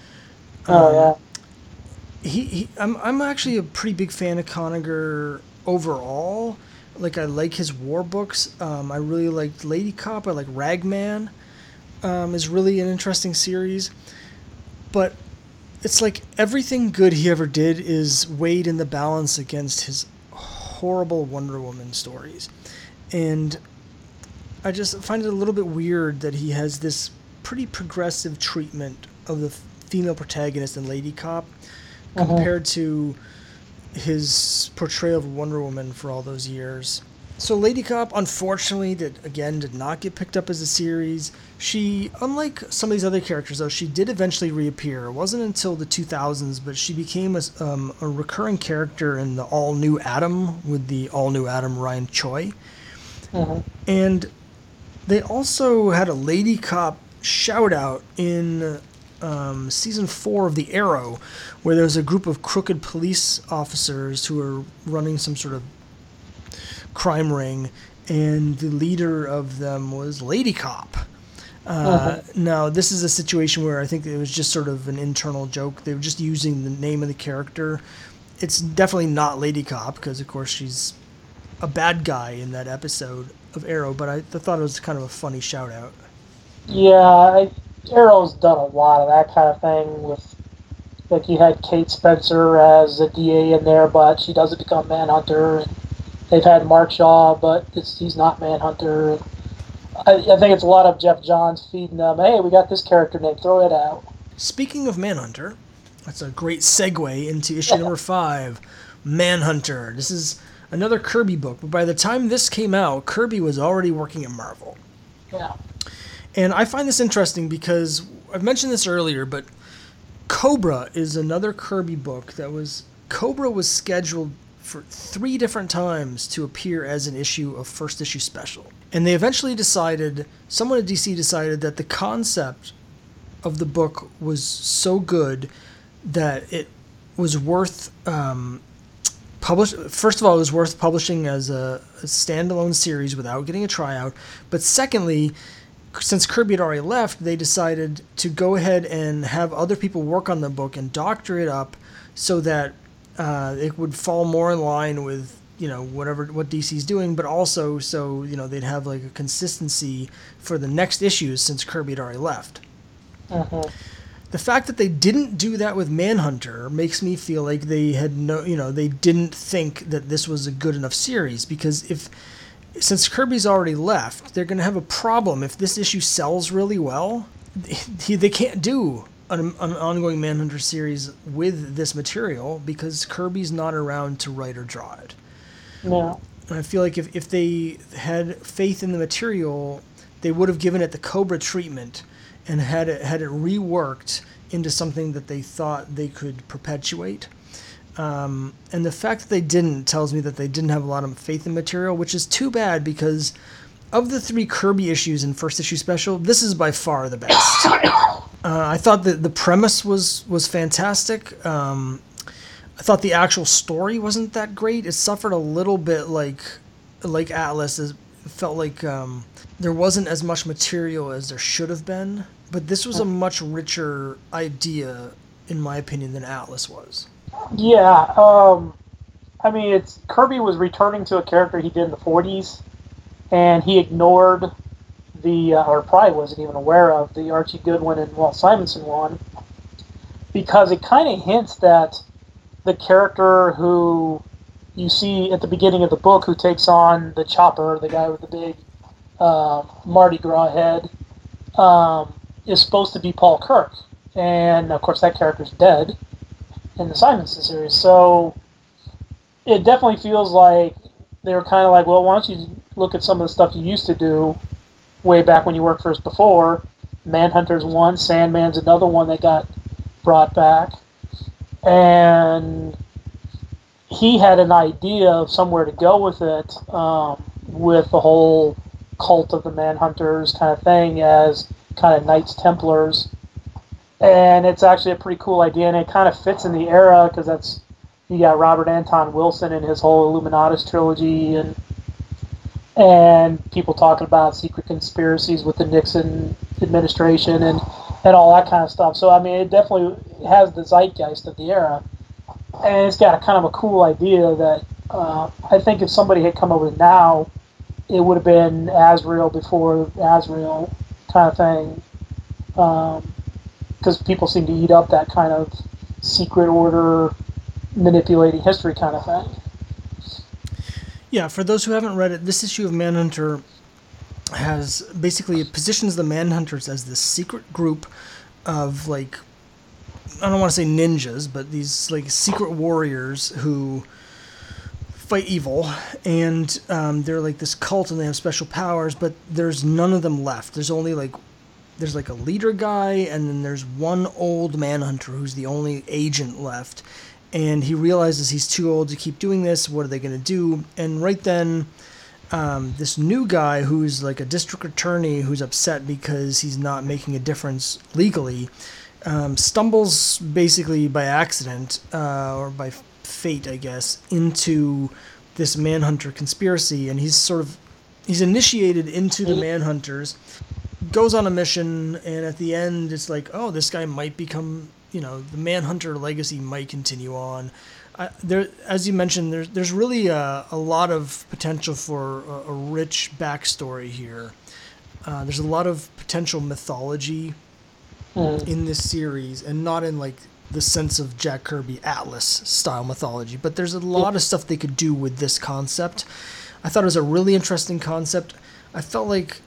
Oh, um, yeah. He, he, I'm, I'm actually a pretty big fan of Kanigher overall like I like his war books. Um, I really liked Lady Cop. I like Ragman. Um, is really an interesting series, but it's like everything good he ever did is weighed in the balance against his horrible Wonder Woman stories, and I just find it a little bit weird that he has this pretty progressive treatment of the female protagonist in Lady Cop uh-huh. compared to his portrayal of Wonder Woman for all those years. So Lady Cop, unfortunately, did again did not get picked up as a series. She, unlike some of these other characters, though, she did eventually reappear. It wasn't until the 2000s, but she became a, um, a recurring character in the All New Atom with the All New Atom Ryan Choi. Mm-hmm. And they also had a Lady Cop shout out in um, season four of The Arrow, where there's a group of crooked police officers who are running some sort of crime ring, and the leader of them was Lady Cop. Uh, uh-huh. Now, this is a situation where I think it was just sort of an internal joke. They were just using the name of the character. It's definitely not Lady Cop because, of course, she's a bad guy in that episode of Arrow. But I, thought it was kind of a funny shout out. Yeah, I, Arrow's done a lot of that kind of thing with like you had Kate Spencer as a DA in there, but she doesn't become Manhunter. And they've had Mark Shaw, but he's not Manhunter. I, I, think it's a lot of Geoff Johns feeding them. Hey, we got this character name. Throw it out. Speaking of Manhunter, that's a great segue into issue number five, Manhunter. This is another Kirby book, but by the time this came out, Kirby was already working at Marvel. Yeah. And I find this interesting because I've mentioned this earlier, but Cobra is another Kirby book that was Cobra was scheduled for three different times to appear as an issue of first issue special. And they eventually decided, someone at DC decided that the concept of the book was so good that it was worth um, publish. First of all, it was worth publishing as a, a standalone series without getting a tryout. But secondly, since Kirby had already left, they decided to go ahead and have other people work on the book and doctor it up so that uh, it would fall more in line with you know whatever what DC's doing, but also so you know they'd have like a consistency for the next issues since Kirby had already left. Mm-hmm. The fact that they didn't do that with Manhunter makes me feel like they had no, you know, they didn't think that this was a good enough series because if since Kirby's already left, they're going to have a problem if this issue sells really well. They, can't do an, an, ongoing Manhunter series with this material because Kirby's not around to write or draw it. No. And I feel like if, if they had faith in the material, they would have given it the Cobra treatment and had it, had it reworked into something that they thought they could perpetuate. Um, and the fact that they didn't tells me that they didn't have a lot of faith in material, which is too bad because of the three Kirby issues in first issue special, this is by far the best. Uh, I thought that the premise was was fantastic. Um, I thought the actual story wasn't that great. It suffered a little bit like like Atlas. It felt like um, there wasn't as much material as there should have been. But this was a much richer idea, in my opinion, than Atlas was. Yeah, um, I mean, it's Kirby was returning to a character he did in the '40s, and he ignored the, uh, or probably wasn't even aware of the Archie Goodwin and Walt Simonson one, because it kind of hints that the character who you see at the beginning of the book, who takes on the Chopper, the guy with the big uh, Mardi Gras head, um, is supposed to be Paul Kirk, and of course that character's dead in the Simonson series. So it definitely feels like they were kind of like, well, why don't you look at some of the stuff you used to do way back when you worked for us before? Manhunter's one, Sandman's another one that got brought back, and he had an idea of somewhere to go with it, um, with the whole cult of the Manhunters kind of thing as kind of Knights Templars and it's actually a pretty cool idea, and it kind of fits in the era because that's you got Robert Anton Wilson and his whole Illuminatus trilogy, and and people talking about secret conspiracies with the Nixon administration and and all that kind of stuff. So I mean, it definitely has the zeitgeist of the era, and it's got a kind of a cool idea that uh, I think if somebody had come up with now, it would have been Azrael before Azrael kind of thing. Um, because people seem to eat up that kind of secret order manipulating history kind of thing. Yeah, for those who haven't read it, this issue of Manhunter has basically it positions the Manhunters as this secret group of like I don't want to say ninjas, but these like secret warriors who fight evil, and um, they're like this cult, and they have special powers. But there's none of them left. There's only like there's like a leader guy, and then there's one old manhunter who's the only agent left. And he realizes he's too old to keep doing this. What are they to do? And right then, um, this new guy who's like a district attorney who's upset because he's not making a difference legally um, stumbles basically by accident uh, or by fate, I guess, into this manhunter conspiracy, and he's sort of he's initiated into the manhunters goes on a mission, and at the end, it's like, oh, this guy might become, you know, the Manhunter legacy might continue on. I, there, as you mentioned, there's there's really a, a lot of potential for a, a rich backstory here. Uh, there's a lot of potential mythology mm. in this series, and not in like the sense of Jack Kirby Atlas style mythology, but there's a lot of stuff they could do with this concept. I thought it was a really interesting concept. I felt like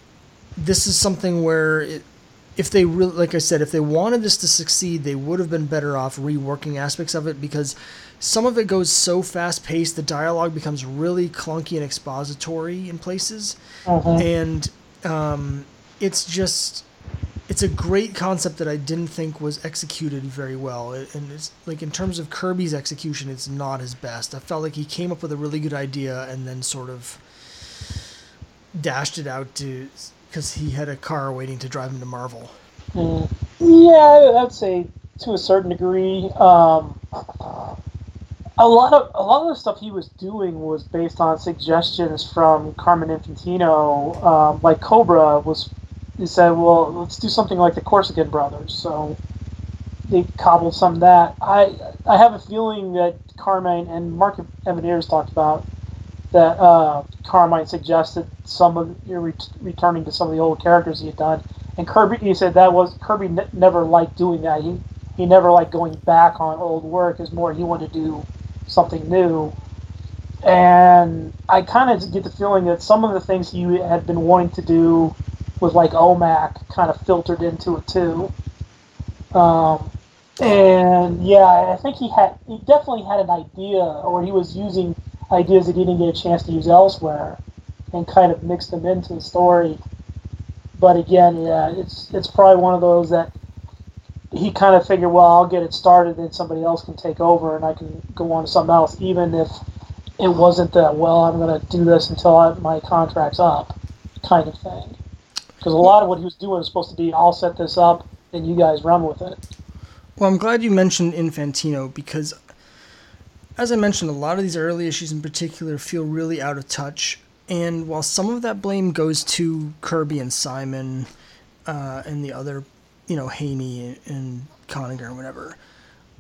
this is something where it, if they really, like I said, if they wanted this to succeed, they would have been better off reworking aspects of it because some of it goes so fast paced, the dialogue becomes really clunky and expository in places, uh-huh. and um, it's just it's a great concept that I didn't think was executed very well. And it's like in terms of Kirby's execution, it's not his best. I felt like he came up with a really good idea and then sort of dashed it out to because he had a car waiting to drive him to Marvel. Mm. Yeah, I'd say to a certain degree. Um, a lot of a lot of the stuff he was doing was based on suggestions from Carmine Infantino. Um, like Cobra was, he said, "Well, let's do something like the Corsican Brothers." So they cobbled some of that. I I have a feeling that Carmine and Mark Evanier's talked about that uh, Carmine suggested some of you know, ret- returning to some of the old characters he had done, and Kirby he said that was Kirby n- never liked doing that. He he never liked going back on old work. Is more he wanted to do something new. And I kind of get the feeling that some of the things he had been wanting to do with like OMAC kind of filtered into it too. Um, and yeah, I think he had he definitely had an idea, or he was using ideas that he didn't get a chance to use elsewhere, and kind of mixed them into the story. But again, yeah, it's it's probably one of those that he kind of figured, well, I'll get it started, and somebody else can take over, and I can go on to something else, even if it wasn't that well. I'm going to do this until I, my contract's up, kind of thing. Because a lot of what he was doing was supposed to be, I'll set this up, and you guys run with it. Well, I'm glad you mentioned Infantino because as I mentioned, a lot of these early issues in particular feel really out of touch. And while some of that blame goes to Kirby and Simon uh, and the other, you know, Haney and Kanigher and whatever,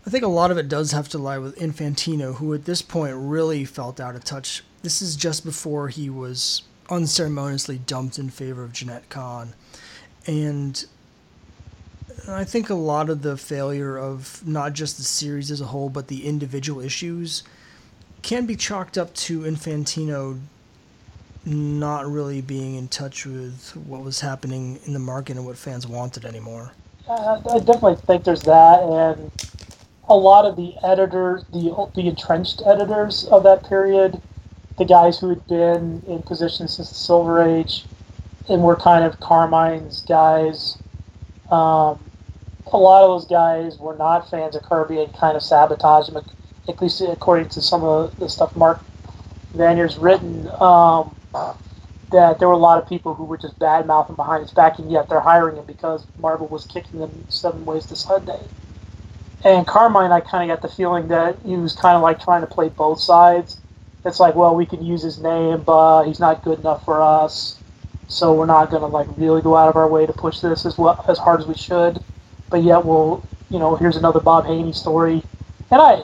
I think a lot of it does have to lie with Infantino, who at this point really felt out of touch. This is just before he was unceremoniously dumped in favor of Jenette Kahn. And I think a lot of the failure of not just the series as a whole, but the individual issues can be chalked up to Infantino not really being in touch with what was happening in the market and what fans wanted anymore. I definitely think there's that, and a lot of the editors, the the entrenched editors of that period, the guys who had been in position since the Silver Age, and were kind of Carmine's guys. Um, a lot of those guys were not fans of Kirby and kind of sabotaged him, at least according to some of the stuff Mark Evanier's written. Um, that there were a lot of people who were just bad mouthing behind his back, and yet they're hiring him because Marvel was kicking them seven ways to Sunday. And Carmine, I kind of got the feeling that he was kind of like trying to play both sides. It's like, well, we can use his name, but he's not good enough for us, so we're not to like really go out of our way to push this as well as hard as we should but yet we'll, you know, here's another Bob Haney story. And I,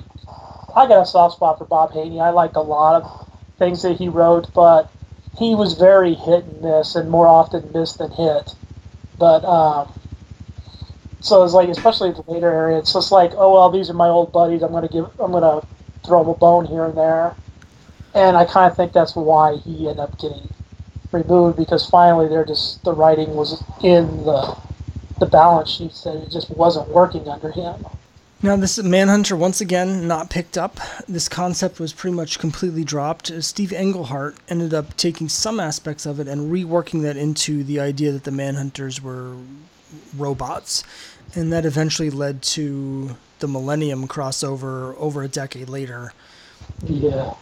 I got a soft spot for Bob Haney. I liked a lot of things that he wrote, but he was very hit and miss, and more often miss than hit. But um, so it's like, especially the later area, it's just like, oh well, these are my old buddies. I'm gonna give, I'm gonna throw them a bone here and there, and I kind of think that's why he ended up getting removed because finally they're just the writing was in the the balance sheet said it just wasn't working under him. Now, this Manhunter, once again, not picked up. This concept was pretty much completely dropped. Uh, Steve Englehart ended up taking some aspects of it and reworking that into the idea that the Manhunters were robots. And that eventually led to the Millennium crossover over a decade later. Yeah.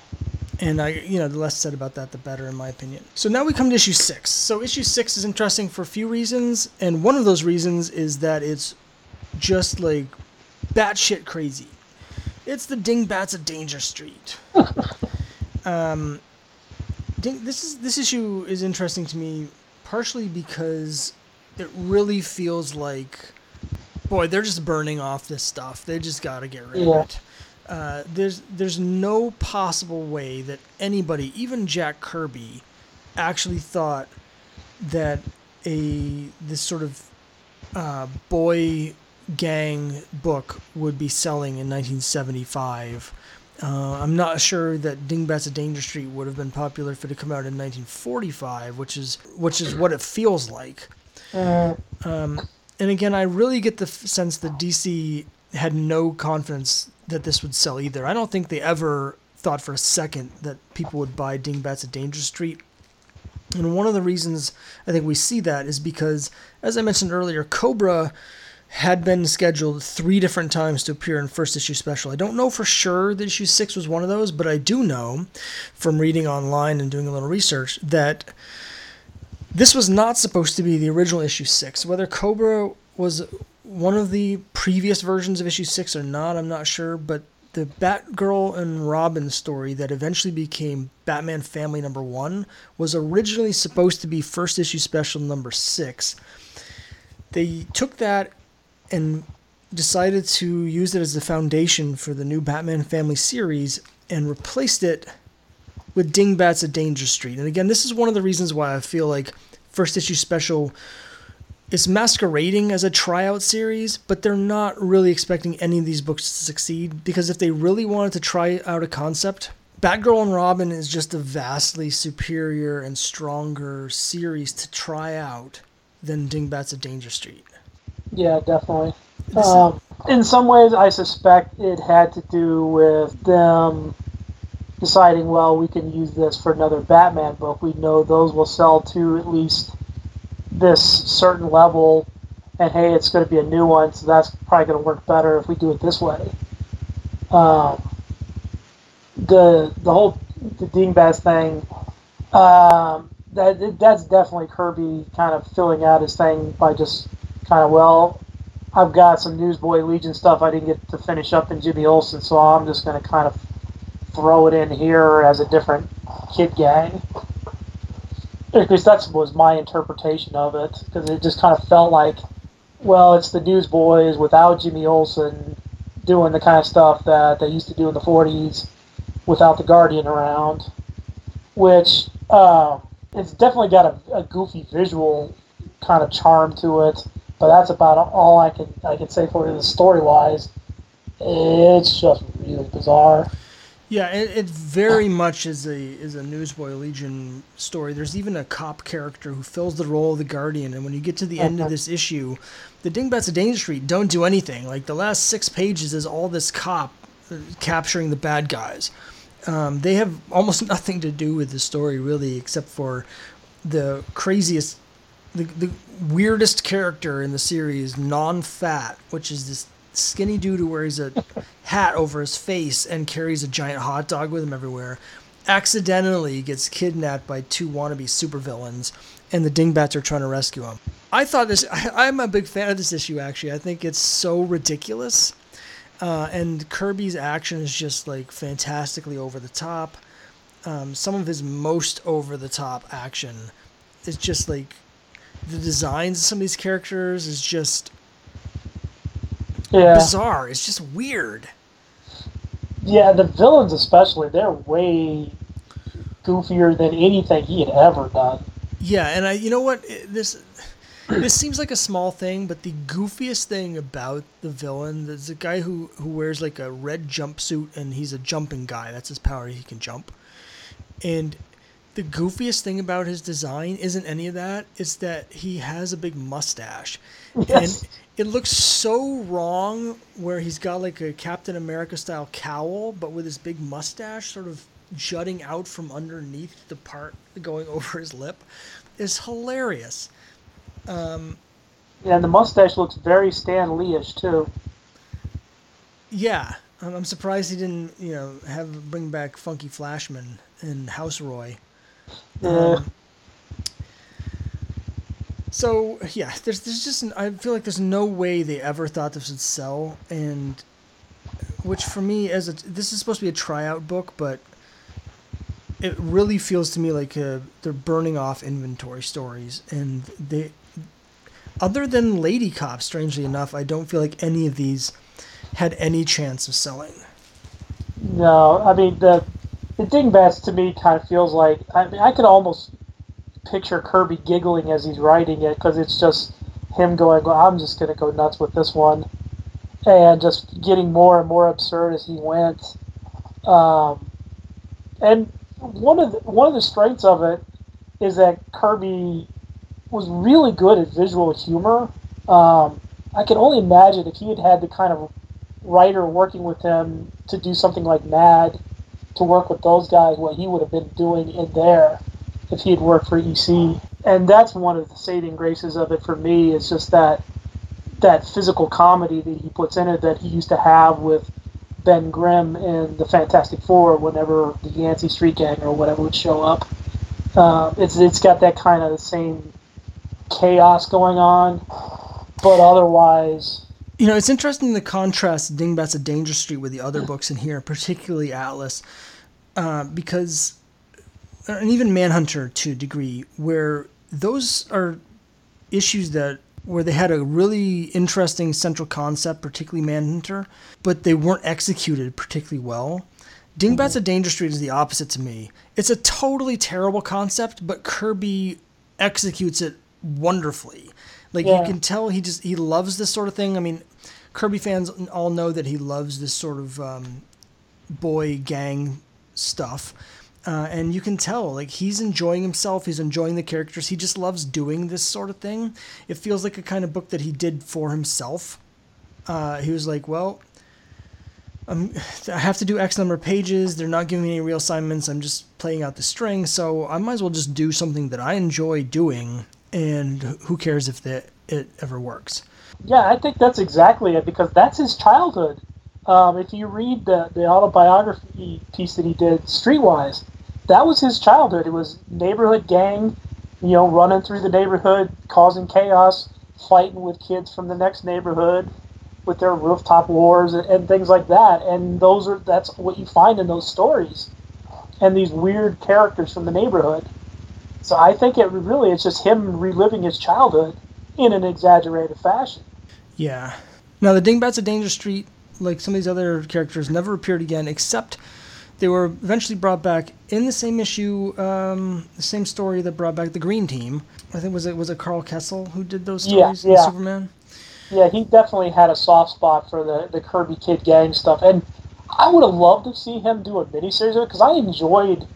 And I, you know, the less said about that, the better, in my opinion. So now we come to issue six. So issue six is interesting for a few reasons, and one of those reasons is that it's just like batshit crazy. It's the Dingbats of Danger Street. um, Ding, this is this issue is interesting to me partially because it really feels like, boy, they're just burning off this stuff. They just got to get rid yeah. of it. Uh, there's there's no possible way that anybody, even Jack Kirby, actually thought that a this sort of uh, boy gang book would be selling in 1975. Uh, I'm not sure that Dingbats of Danger Street would have been popular if it had come out in 1945, which is which is what it feels like. Mm. Um, and again, I really get the f- sense that DC had no confidence that this would sell either. I don't think they ever thought for a second that people would buy Dingbats at Danger Street. And one of the reasons I think we see that is because, as I mentioned earlier, Cobra had been scheduled three different times to appear in first issue special. I don't know for sure that issue six was one of those, but I do know from reading online and doing a little research that this was not supposed to be the original issue six. Whether Cobra was one of the previous versions of issue six or not, I'm not sure, but the Batgirl and Robin story that eventually became Batman Family number one was originally supposed to be first issue special number six. They took that and decided to use it as the foundation for the new Batman Family series and replaced it with Dingbats of Danger Street. And again, this is one of the reasons why I feel like first issue special is masquerading as a tryout series, but they're not really expecting any of these books to succeed because if they really wanted to try out a concept, Batgirl and Robin is just a vastly superior and stronger series to try out than Dingbats of Danger Street. Yeah, definitely. Um, in some ways, I suspect it had to do with them deciding, well, we can use this for another Batman book. We know those will sell to at least this certain level, and hey, it's going to be a new one, so that's probably going to work better if we do it this way. Um, the the whole the Dingbats thing, um, that that's definitely Kirby kind of filling out his thing by just kind of well, I've got some Newsboy Legion stuff I didn't get to finish up in Jimmy Olsen, so I'm just going to kind of throw it in here as a different kid gang. At least that was my interpretation of it, because it just kind of felt like, well, it's the Newsboys without Jimmy Olsen doing the kind of stuff that they used to do in the 40s without the Guardian around, which um, it's definitely got a, a goofy visual kind of charm to it, but that's about all I can I can say for it story wise. It's just really bizarre. Yeah, it, it very much is a is a Newsboy Legion story. There's even a cop character who fills the role of the Guardian, and when you get to the end of this issue, the Dingbats of Danger Street don't do anything. Like the last six pages is all this cop uh, capturing the bad guys. Um, they have almost nothing to do with the story really, except for the craziest, the, the weirdest character in the series, non-fat, which is this skinny dude who wears a hat over his face and carries a giant hot dog with him everywhere, accidentally gets kidnapped by two wannabe supervillains, and the Dingbats are trying to rescue him. I thought this. I, I'm a big fan of this issue. Actually, I think it's so ridiculous, uh, and Kirby's action is just like fantastically over the top. Um, some of his most over the top action is just like the designs of some of these characters is just Yeah, bizarre. It's just weird. yeah. The villains, especially, they're way goofier than anything he had ever done. Yeah, and I, you know what, this, this seems like a small thing, but the goofiest thing about the villain, is a guy who who wears like a red jumpsuit, and he's a jumping guy. That's his power; he can jump. And the goofiest thing about his design isn't any of that. It's that he has a big mustache, Yes. and it looks so wrong. Where he's got like a Captain America style cowl, but with his big mustache sort of jutting out from underneath the part going over his lip, is hilarious. Yeah, and the mustache looks very Stan Lee-ish too. Yeah, I'm I'm surprised he didn't, you know, have bring back Funky Flashman and Houseroy. Yeah. Um, so yeah, there's there's just an, I feel like there's no way they ever thought this would sell, and which for me as a this is supposed to be a tryout book, but it really feels to me like uh, they're burning off inventory stories, and they other than Lady Cop, strangely enough, I don't feel like any of these had any chance of selling. No, I mean the the Dingbats to me kind of feels like I mean I could almost picture Kirby giggling as he's writing it because it's just him going, well, I'm just going to go nuts with this one, and just getting more and more absurd as he went. Um, and one of the, one of the strengths of it is that Kirby was really good at visual humor. Um, I can only imagine if he had had the kind of writer working with him to do something like Mad, to work with those guys, what he would have been doing in there if he had worked for EC. And that's one of the saving graces of it for me is just that that physical comedy that he puts in it that he used to have with Ben Grimm in the Fantastic Four whenever the Yancey Street Gang or whatever would show up. Uh, it's it's got that kind of the same chaos going on, but otherwise. You know, it's interesting the contrast Dingbats of Danger Street with the other books in here, particularly Atlas, uh, because, and even Manhunter to a degree, where those are issues that where they had a really interesting central concept, particularly Manhunter, but they weren't executed particularly well. Dingbats of Danger Street is the opposite to me. It's a totally terrible concept, but Kirby executes it wonderfully. Like yeah. you can tell he just he loves this sort of thing. I mean, Kirby fans all know that he loves this sort of um, boy gang stuff. Uh, and you can tell like he's enjoying himself he's enjoying the characters he just loves doing this sort of thing it feels like a kind of book that he did for himself uh, he was like well I'm, I have to do X number of pages. They're not giving me any real assignments. I'm just playing out the string. So I might as well just do something that I enjoy doing and who cares if the, it ever works. Yeah, I think that's exactly it because that's his childhood. Um, if you read the, the autobiography piece that he did, Streetwise, that was his childhood. It was neighborhood gang, you know, running through the neighborhood, causing chaos, fighting with kids from the next neighborhood with their rooftop wars and, and things like that. And those are that's what you find in those stories, and these weird characters from the neighborhood. So I think it really it's just him reliving his childhood in an exaggerated fashion. Yeah. Now the Dingbats of Danger Street, like some of these other characters, never appeared again except they were eventually brought back in the same issue, um, the same story that brought back the Green Team. I think was it was it Karl Kesel who did those stories yeah, yeah. Superman. Yeah, he definitely had a soft spot for the the Kirby Kid Gang stuff, and I would have loved to see him do a miniseries of it because I enjoyed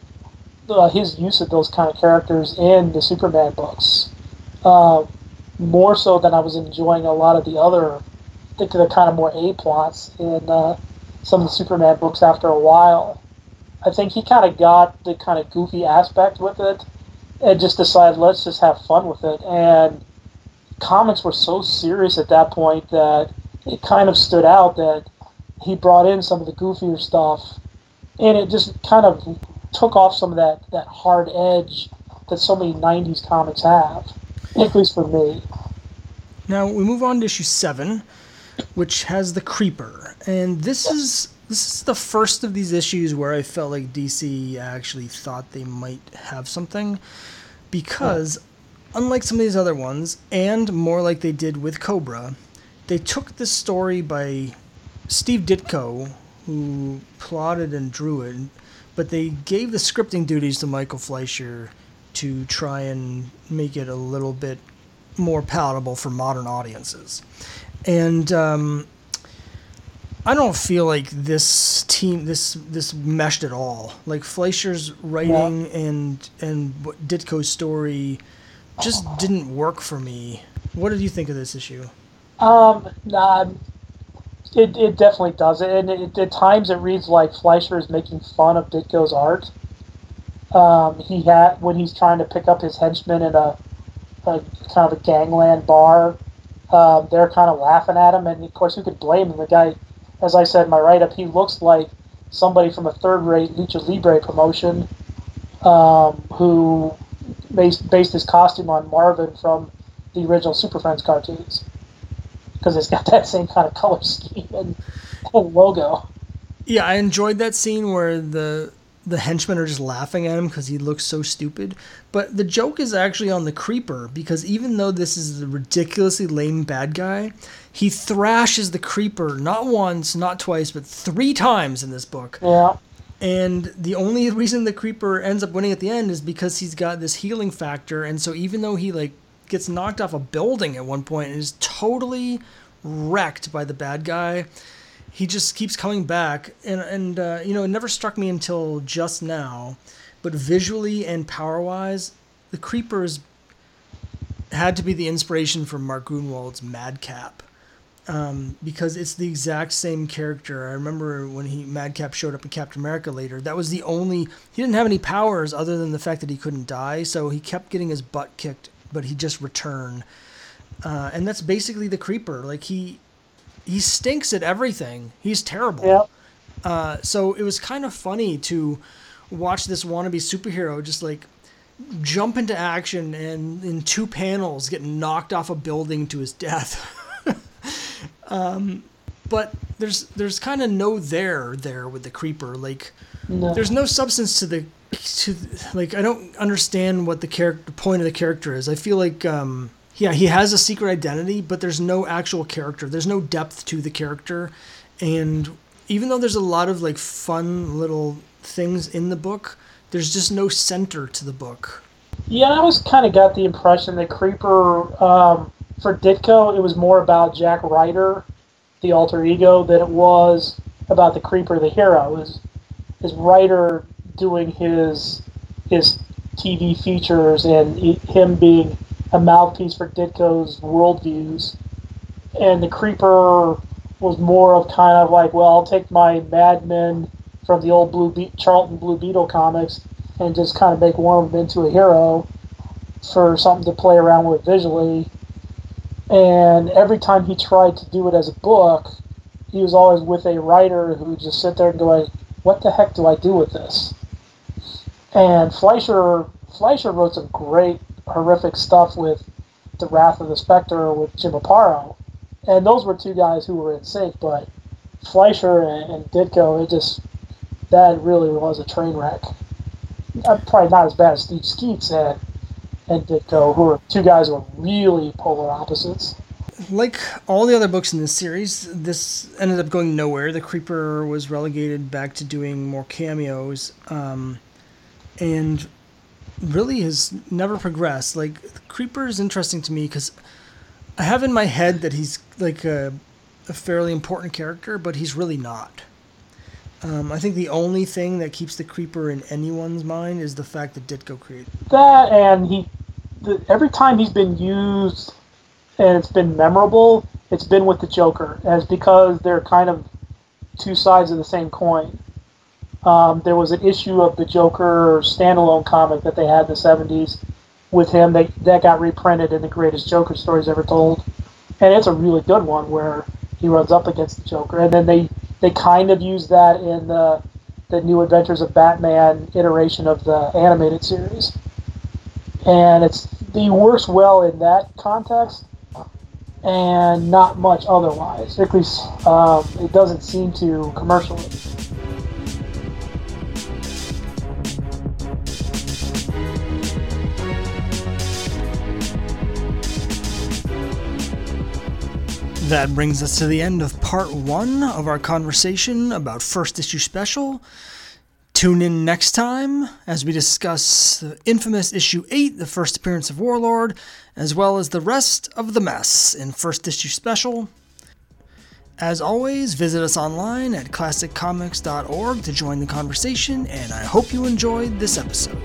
uh, his use of those kind of characters in the Superman books. Uh, more so than I was enjoying a lot of the other, the, the kind of more A plots in uh, some of the Superman books after a while. I think he kind of got the kind of goofy aspect with it and just decided, let's just have fun with it. And comics were so serious at that point that it kind of stood out that he brought in some of the goofier stuff. And it just kind of took off some of that, that hard edge that so many 90s comics have, at least for me. Now we move on to issue 7, which has the Creeper. And this is this is the first of these issues where I felt like DC actually thought they might have something because unlike some of these other ones and more like they did with Cobra, they took this story by Steve Ditko who plotted and drew it but they gave the scripting duties to Michael Fleischer to try and make it a little bit more palatable for modern audiences. And um, I don't feel like this team this this meshed at all. Like Fleischer's writing yeah. and and Ditko's story just didn't work for me. What did you think of this issue? Um, nah, it, it definitely does it, and it, at times it reads like Fleischer is making fun of Ditko's art. Um, he had when he's trying to pick up his henchmen in a, a kind of a gangland bar. Uh, they're kind of laughing at him, and of course, who could blame him? The guy, as I said in my write-up, he looks like somebody from a third-rate lucha libre promotion um, who based based his costume on Marvin from the original Super Friends cartoons because it's got that same kind of color scheme and, and logo. Yeah, I enjoyed that scene where the the henchmen are just laughing at him because he looks so stupid. But the joke is actually on the creeper because even though this is a ridiculously lame bad guy, he thrashes the creeper not once, not twice, but three times in this book. Yeah. And the only reason the creeper ends up winning at the end is because he's got this healing factor, and so even though he like gets knocked off a building at one point and is totally wrecked by the bad guy. He just keeps coming back, and and uh, you know it never struck me until just now, but visually and power wise, the Creepers had to be the inspiration for Mark Gruenwald's Madcap. Um, because it's the exact same character. I remember when he Madcap showed up in Captain America later. That was the only he didn't have any powers other than the fact that he couldn't die, so he kept getting his butt kicked, but he just returned. Uh, and that's basically the creeper. Like he he stinks at everything. He's terrible. Yeah. Uh, so it was kind of funny to watch this wannabe superhero just like jump into action and in two panels get knocked off a building to his death. um, but there's there's kind of no there there with the creeper. Like No. there's no substance to the to like I don't understand what the character point of the character is. I feel like um yeah, he has a secret identity, but there's no actual character. There's no depth to the character. And even though there's a lot of like fun little things in the book, there's just no center to the book. Yeah, I always kind of got the impression that Creeper, um, for Ditko, it was more about Jack Ryder, the alter ego, than it was about the Creeper, the hero. Is is Ryder doing his his TV features and him being a mouthpiece for Ditko's worldviews, and the Creeper was more of kind of like, well, I'll take my Mad Men from the old Blue Be- Charlton Blue Beetle comics and just kind of make one of them into a hero for something to play around with visually. And every time he tried to do it as a book, he was always with a writer who would just sit there and go, "What the heck do I do with this?" And Fleischer Fleischer wrote some great horrific stuff with the Wrath of the Spectre with Jim Aparo, and those were two guys who were in sync. But Fleischer and, and Ditko, it just that really was a train wreck probably not as bad as Steve Skeates and, and Ditko, who are two guys who are really polar opposites. Like all the other books in this series, this ended up going nowhere. The Creeper was relegated back to doing more cameos, um, and really has never progressed. Like the Creeper is interesting to me because I have in my head that he's like a, a fairly important character, but he's really not. Um, I think the only thing that keeps the Creeper in anyone's mind is the fact that Ditko created. That and he, the, every time he's been used and it's been memorable, it's been with the Joker, as because they're kind of two sides of the same coin. Um, there was an issue of the Joker standalone comic that they had in the 70s with him that, that got reprinted in the greatest Joker stories ever told. And it's a really good one where he runs up against the Joker. And then they, they kind of use that in the, the New Adventures of Batman iteration of the animated series. And it's he works well in that context and not much otherwise. At least um, it doesn't seem to commercially. That brings us to the end of part one of our conversation about First Issue Special. Tune in next time as we discuss the infamous issue 8, the first appearance of Warlord, as well as the rest of the mess in First Issue Special. As always, visit us online at classiccomics.org to join the conversation, and I hope you enjoyed this episode.